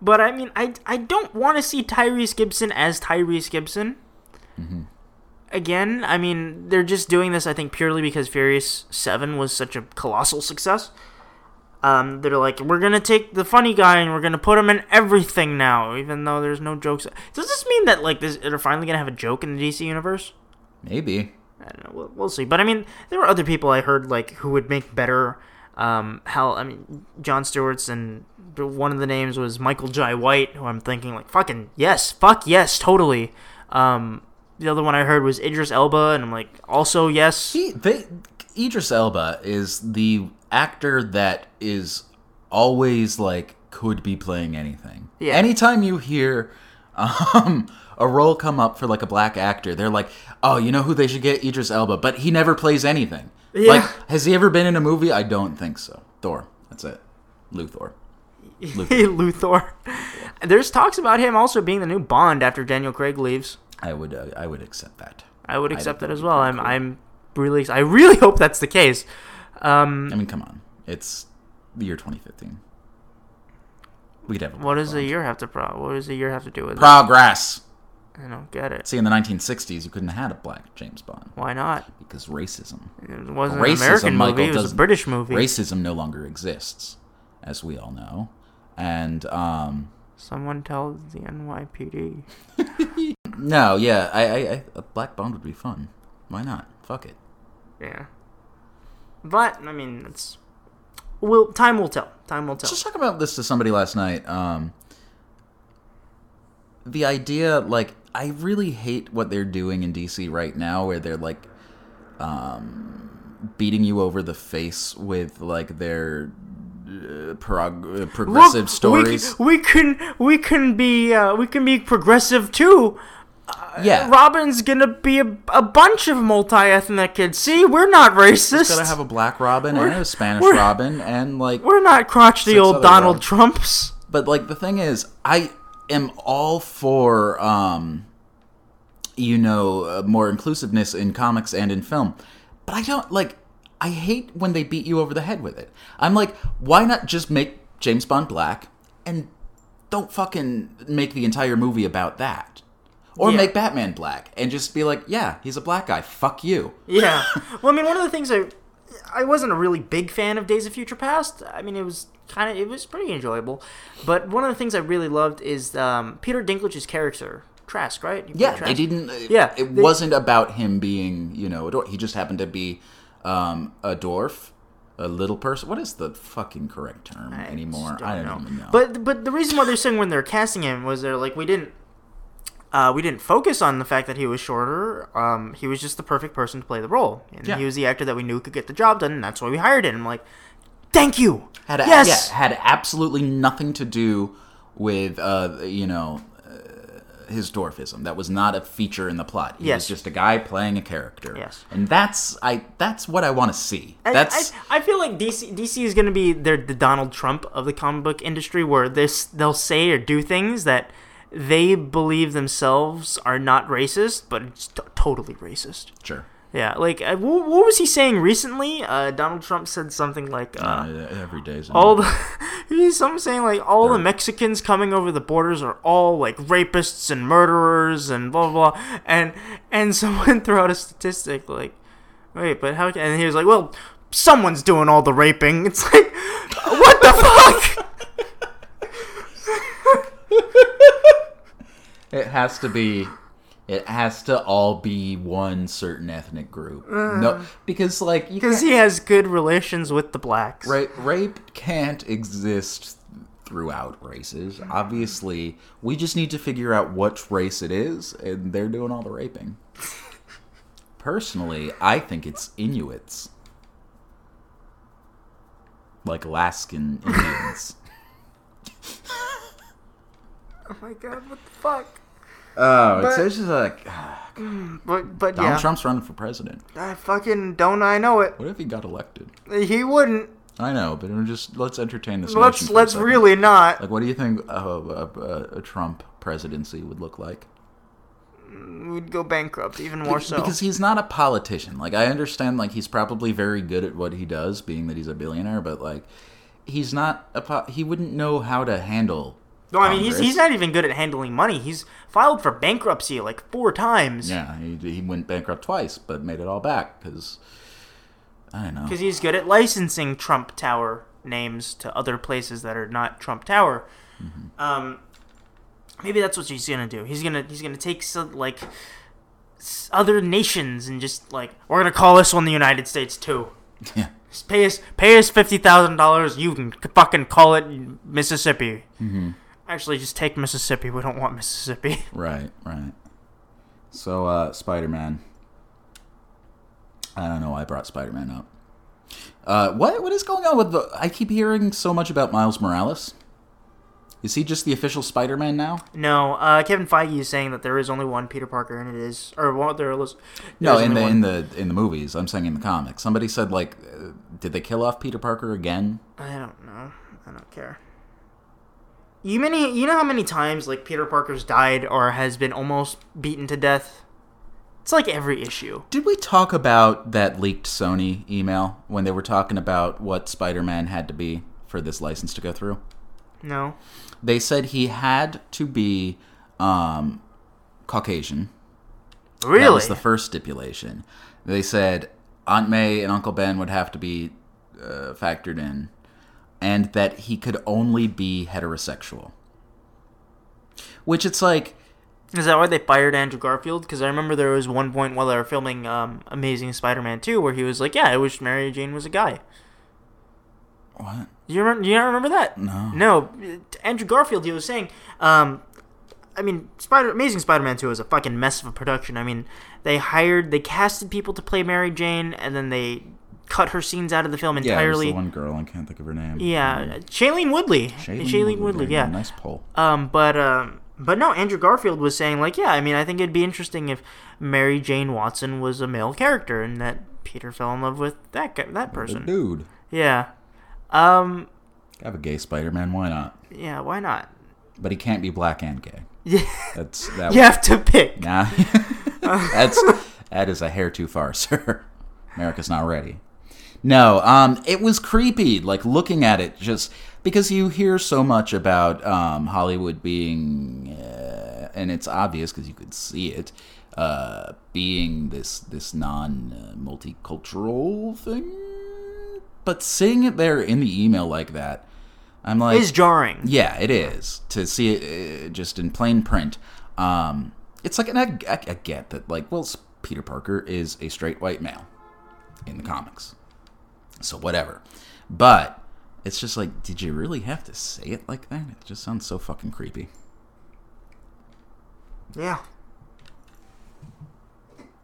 [SPEAKER 1] But I mean, I, I don't want to see Tyrese Gibson as Tyrese Gibson. Again, I mean, they're just doing this, I think, purely because Furious 7 was such a colossal success. Um, they're like, we're going to take the funny guy and we're going to put him in everything now, even though there's no jokes. Does this mean that, like, this, they're finally going to have a joke in the DC universe?
[SPEAKER 2] Maybe.
[SPEAKER 1] I don't know. We'll, we'll see. But I mean, there were other people I heard like who would make better. Um, hell, I mean, John Stewart's and one of the names was Michael Jai White, who I'm thinking like fucking yes, fuck yes, totally. Um, the other one I heard was Idris Elba, and I'm like also yes.
[SPEAKER 2] He they Idris Elba is the actor that is always like could be playing anything.
[SPEAKER 1] Yeah.
[SPEAKER 2] Anytime you hear um a role come up for like a black actor, they're like, "Oh, you know who they should get? Idris Elba." But he never plays anything.
[SPEAKER 1] Yeah.
[SPEAKER 2] Like, has he ever been in a movie? I don't think so. Thor. That's it. Luthor.
[SPEAKER 1] Luthor. (laughs) There's talks about him also being the new Bond after Daniel Craig leaves.
[SPEAKER 2] I would. Uh, I would accept that.
[SPEAKER 1] I would accept
[SPEAKER 2] think
[SPEAKER 1] that as well. I'm
[SPEAKER 2] cool.
[SPEAKER 1] I'm really I really (laughs) hope that's the case. Um,
[SPEAKER 2] I mean, come on. It's the year 2015. We could have. A
[SPEAKER 1] what does a year have to pro? What does a year have to do with it?
[SPEAKER 2] Progress.
[SPEAKER 1] I don't get it.
[SPEAKER 2] See, in the 1960s, you couldn't have had a black James Bond
[SPEAKER 1] Why not?
[SPEAKER 2] because racism.
[SPEAKER 1] It wasn't
[SPEAKER 2] Racism,
[SPEAKER 1] an American
[SPEAKER 2] Michael,
[SPEAKER 1] movie. It was a British movie.
[SPEAKER 2] Racism no longer exists, as we all know. And um,
[SPEAKER 1] Someone tells the NYPD. (laughs)
[SPEAKER 2] no, yeah, I, I, I, a black Bond would be fun. Why not? Fuck it.
[SPEAKER 1] Yeah. But I mean, it's. Will time will tell. Time will tell.
[SPEAKER 2] Just talking about this to somebody last night. Um, the idea, like, I really hate what they're doing in DC right now, where they're like, um, beating you over the face with like their uh, prog- uh, progressive
[SPEAKER 1] Look,
[SPEAKER 2] stories.
[SPEAKER 1] We, we can we can be uh, we can be progressive too.
[SPEAKER 2] Yeah,
[SPEAKER 1] Robin's gonna be a, a bunch of multi-ethnic kids. See, we're not racist.
[SPEAKER 2] gotta have a black Robin and
[SPEAKER 1] We're-
[SPEAKER 2] a Spanish Robin, and like
[SPEAKER 1] we're not crotchety old Donald
[SPEAKER 2] Robins.
[SPEAKER 1] Trumps.
[SPEAKER 2] but like the thing is i am all for um you know uh, more inclusiveness in comics and in film but i don't like i hate when they beat you over the head with it i'm like why not just make james bond black and don't fucking make the entire movie about that or
[SPEAKER 1] Yeah.
[SPEAKER 2] make batman black and just be like yeah he's a black guy fuck you
[SPEAKER 1] Yeah. (laughs) well, I mean, one of the things I I wasn't a really big fan of Days of Future Past. I mean, it was kind of it was pretty enjoyable, but one of the things I really loved is um, Peter Dinklage's character Trask, right? You
[SPEAKER 2] Yeah,
[SPEAKER 1] played
[SPEAKER 2] they didn't.
[SPEAKER 1] Yeah,
[SPEAKER 2] it
[SPEAKER 1] they-
[SPEAKER 2] wasn't about him being, you know, a dwarf. He just happened to be um, a dwarf, a little person. What is the fucking correct term
[SPEAKER 1] I
[SPEAKER 2] anymore?
[SPEAKER 1] just
[SPEAKER 2] I don't even know.
[SPEAKER 1] But but the reason why they're saying when they're casting him was they're like we didn't uh, we didn't focus on the fact that he was shorter. Um, he was just the perfect person to play the role, and
[SPEAKER 2] Yeah.
[SPEAKER 1] he was the actor that we knew could get the job done, and that's why we hired him. I'm like, thank you.
[SPEAKER 2] had a,
[SPEAKER 1] yes.
[SPEAKER 2] yeah, had absolutely nothing to do with, uh, you know. uh, His dwarfism. That was not a feature in the plot. He
[SPEAKER 1] Yes.
[SPEAKER 2] was just a guy playing a character.
[SPEAKER 1] Yes.
[SPEAKER 2] and that's I. That's what I want to see.
[SPEAKER 1] I-
[SPEAKER 2] That's
[SPEAKER 1] I, I feel like DC DC is going to be their the Donald Trump of the comic book industry, where this they'll say or do things that they believe themselves are not racist, but it's t- totally racist.
[SPEAKER 2] sure.
[SPEAKER 1] Yeah, like uh, what, what was he saying recently? Uh, Donald Trump said something like, uh,
[SPEAKER 2] Uh, every day's a
[SPEAKER 1] "All the (laughs) he's something saying like all the Mexicans coming over the borders are all like rapists and murderers and blah blah." blah. And and (laughs) someone threw out a statistic like, "Wait, but how?" can-" And he was like, "Well, someone's doing all the raping." It's like, (laughs) what the fuck?
[SPEAKER 2] It has to be. It has to all be one certain ethnic group. no, mm. because like
[SPEAKER 1] Because he has good relations with the blacks.
[SPEAKER 2] rape, rape can't exist throughout races. Obviously, we just need to figure out which race it is, and they're doing all the raping. (laughs) Personally, I think it's Inuits, like Alaskan Indians. (laughs)
[SPEAKER 1] Oh my god, what the fuck?
[SPEAKER 2] Oh, it's,
[SPEAKER 1] But-
[SPEAKER 2] it's just like ah, mm,
[SPEAKER 1] But but
[SPEAKER 2] Donald
[SPEAKER 1] yeah,
[SPEAKER 2] Trump's running for president.
[SPEAKER 1] I fucking don't I know it.
[SPEAKER 2] What if he got elected?
[SPEAKER 1] He wouldn't.
[SPEAKER 2] I know, but just let's entertain this.
[SPEAKER 1] Let's
[SPEAKER 2] notion for a
[SPEAKER 1] let's really not.
[SPEAKER 2] like. What do you think a, a, a, a Trump presidency would look like?
[SPEAKER 1] Mm, we'd go bankrupt even more so.
[SPEAKER 2] Because he's not a politician. Like I understand, like he's probably very good at what he does, being that he's a billionaire. But like, he's not a. Po- he wouldn't know how to handle.
[SPEAKER 1] No, I mean he's he's not even good at handling money. He's filed for bankruptcy like four times.
[SPEAKER 2] Yeah, he, he went bankrupt twice, but made it all back because I don't know.
[SPEAKER 1] Because he's good at licensing Trump Tower names to other places that are not Trump Tower.
[SPEAKER 2] Mm-hmm.
[SPEAKER 1] Um, maybe that's what he's gonna do. He's gonna he's gonna take some, like other nations and just like we're gonna call this one the United States too. (laughs)
[SPEAKER 2] Yeah,
[SPEAKER 1] Just pay us pay us fifty thousand dollars. You can fucking call it Mississippi. Mm-hmm. Actually, just take Mississippi. We don't want Mississippi. (laughs)
[SPEAKER 2] right, right. So, uh, Spider Man. I don't know why I brought Spider Man up. Uh, what what is going on with the? I keep hearing so much about Miles Morales. Is he just the official Spider Man now?
[SPEAKER 1] No, uh, Kevin Feige is saying that there is only one Peter Parker, and it is or well, there is.
[SPEAKER 2] No, in the
[SPEAKER 1] one.
[SPEAKER 2] in the in the movies. I'm saying in the comics. Somebody said like, uh, did they kill off Peter Parker again?
[SPEAKER 1] I don't know. I don't care. You many you know how many times like Peter Parker's died or has been almost beaten to death? It's like every issue.
[SPEAKER 2] Did we talk about that leaked Sony email when they were talking about what Spider Man had to be for this license to go through?
[SPEAKER 1] No.
[SPEAKER 2] They said he had to be um, Caucasian.
[SPEAKER 1] Really?
[SPEAKER 2] That was the first stipulation. They said Aunt May and Uncle Ben would have to be uh, factored in, and that he could only be heterosexual. Which it's like,
[SPEAKER 1] Is that why they fired Andrew Garfield? Because I remember there was one point while they were filming um, Amazing Spider-Man 2 where he was like, "Yeah, I wish Mary Jane was a guy."
[SPEAKER 2] what?
[SPEAKER 1] Do you remember? Do you not remember that?
[SPEAKER 2] No.
[SPEAKER 1] No, Andrew Garfield. He was saying, um, I mean, Spider Amazing Spider-Man 2 was a fucking mess of a production. I mean, they hired, they casted people to play Mary Jane, and then they cut her scenes out of the film
[SPEAKER 2] Yeah,
[SPEAKER 1] entirely.
[SPEAKER 2] the one girl. I can't think of her name.
[SPEAKER 1] Yeah, Shailene Woodley. Shailene, Woodley.
[SPEAKER 2] there you go.
[SPEAKER 1] Yeah.
[SPEAKER 2] Nice pull.
[SPEAKER 1] Um, but um, but no, Andrew Garfield was saying like, yeah, I mean, I think it'd be interesting if Mary Jane Watson was a male character and that Peter fell in love with that guy, that
[SPEAKER 2] The
[SPEAKER 1] person.
[SPEAKER 2] dude.
[SPEAKER 1] Yeah. Um.
[SPEAKER 2] Have a gay Spider-Man. Why not?
[SPEAKER 1] Yeah. Why not?
[SPEAKER 2] But he can't be black and gay.
[SPEAKER 1] Yeah. (laughs)
[SPEAKER 2] That's that.
[SPEAKER 1] You have to pick.
[SPEAKER 2] Nah, (laughs) that's that is a hair too far, (laughs) sir. America's not ready. No, um, it was creepy. Like looking at it, just because you hear so much about um, Hollywood being, uh, and it's obvious because you could see it, uh, being this this non uh, multicultural thing. But seeing it there in the email like that, I'm like,
[SPEAKER 1] Is jarring.
[SPEAKER 2] yeah, it is to see it uh, just in plain print. Um, it's like, and I, I, I get that, like, well, Peter Parker is a straight white male in the comics, so whatever. But it's just like, did you really have to say it like that? It just sounds so fucking creepy.
[SPEAKER 1] Yeah.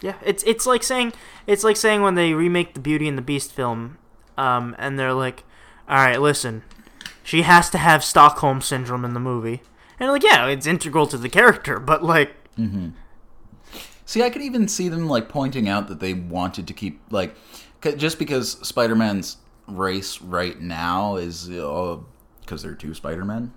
[SPEAKER 1] Yeah, it's it's like saying it's like saying when they remake the Beauty and the Beast film, um, and they're like, "All right, listen, she has to have Stockholm syndrome in the movie," and like, yeah, it's integral to the character, but like,
[SPEAKER 2] See, I could even see them like pointing out that they wanted to keep like, just because Spider-Man's race right now is because there are two Spider-Men.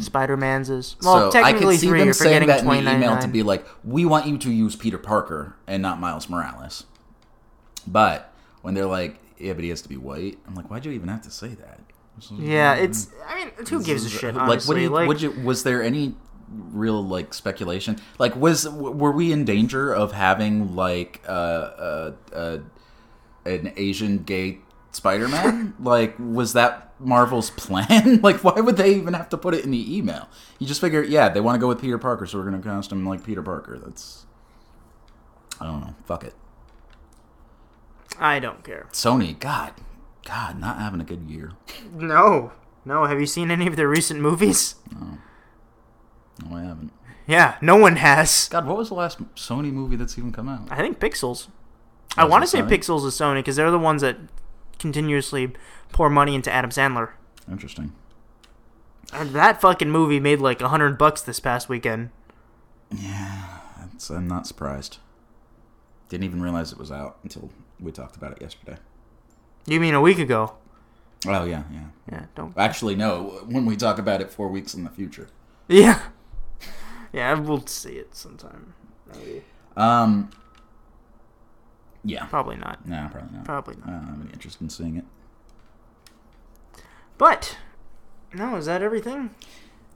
[SPEAKER 1] Spider Man's is well,
[SPEAKER 2] so I
[SPEAKER 1] technically
[SPEAKER 2] could see
[SPEAKER 1] three.
[SPEAKER 2] them saying that in the email to be like, "We want you to use Peter Parker and not Miles Morales." But when they're like, "Yeah, but he has to be white," I'm like, "Why'd you even have to say that?"
[SPEAKER 1] Yeah, it's. I mean, who gives a shit? Honestly,
[SPEAKER 2] like, what you,
[SPEAKER 1] like,
[SPEAKER 2] would you, was there any real like speculation? Like, was were we in danger of having like uh, uh, uh, an Asian gay Spider-Man? like, was that Marvel's plan? (laughs) like, why would they even have to put it in the email? You just figure, yeah, they want to go with Peter Parker, so we're going to cast him like Peter Parker. That's I don't know. Fuck it.
[SPEAKER 1] I don't care.
[SPEAKER 2] Sony, God, God, not having a good year.
[SPEAKER 1] No, no. Have you seen any of their recent movies?
[SPEAKER 2] No, No, I haven't.
[SPEAKER 1] Yeah, no one has.
[SPEAKER 2] God, what was the last Sony movie that's even come out?
[SPEAKER 1] I think Pixels. I want to say
[SPEAKER 2] Sony?
[SPEAKER 1] Pixels is Sony because they're the ones that continuously pour money into Adam Sandler.
[SPEAKER 2] Interesting.
[SPEAKER 1] And that fucking movie made like a hundred bucks this past weekend.
[SPEAKER 2] That's, I'm not surprised. Didn't even realize it was out until we talked about it yesterday.
[SPEAKER 1] You mean a week ago?
[SPEAKER 2] Oh yeah, yeah.
[SPEAKER 1] Yeah, don't.
[SPEAKER 2] Actually, no. When we talk about it four weeks in the future.
[SPEAKER 1] Yeah, (laughs) yeah, we'll see it sometime. Maybe.
[SPEAKER 2] Um. Yeah.
[SPEAKER 1] Probably not.
[SPEAKER 2] No, probably not.
[SPEAKER 1] Probably
[SPEAKER 2] I
[SPEAKER 1] not.
[SPEAKER 2] don't have any interest in seeing it.
[SPEAKER 1] But no, is that everything?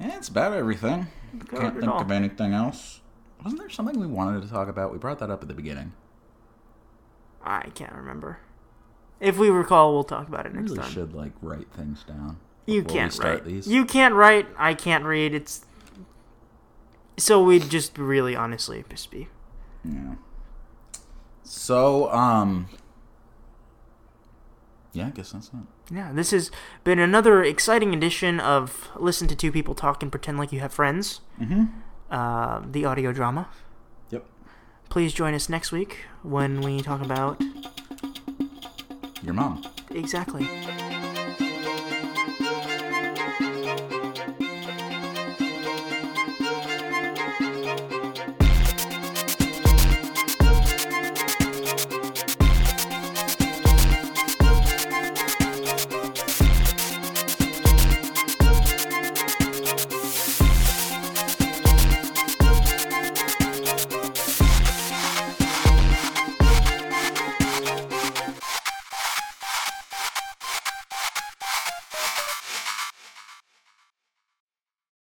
[SPEAKER 2] Yeah, it's about everything. Can't think
[SPEAKER 1] all.
[SPEAKER 2] of anything else. Wasn't there something we wanted to talk about? We brought that up at the beginning.
[SPEAKER 1] I can't remember. If we recall, we'll talk about it
[SPEAKER 2] We
[SPEAKER 1] next
[SPEAKER 2] really
[SPEAKER 1] time.
[SPEAKER 2] should like write things down.
[SPEAKER 1] You can't
[SPEAKER 2] start
[SPEAKER 1] write.
[SPEAKER 2] these.
[SPEAKER 1] You can't write. I can't read. It's so we'd just really honestly just be.
[SPEAKER 2] Yeah. So, um. Yeah, I guess that's it.
[SPEAKER 1] Yeah, this has been another exciting edition of Listen to Two People Talk and Pretend Like You Have Friends,
[SPEAKER 2] Mm-hmm.
[SPEAKER 1] uh, the audio drama.
[SPEAKER 2] Yep.
[SPEAKER 1] Please join us next week when we talk about
[SPEAKER 2] Your mom.
[SPEAKER 1] exactly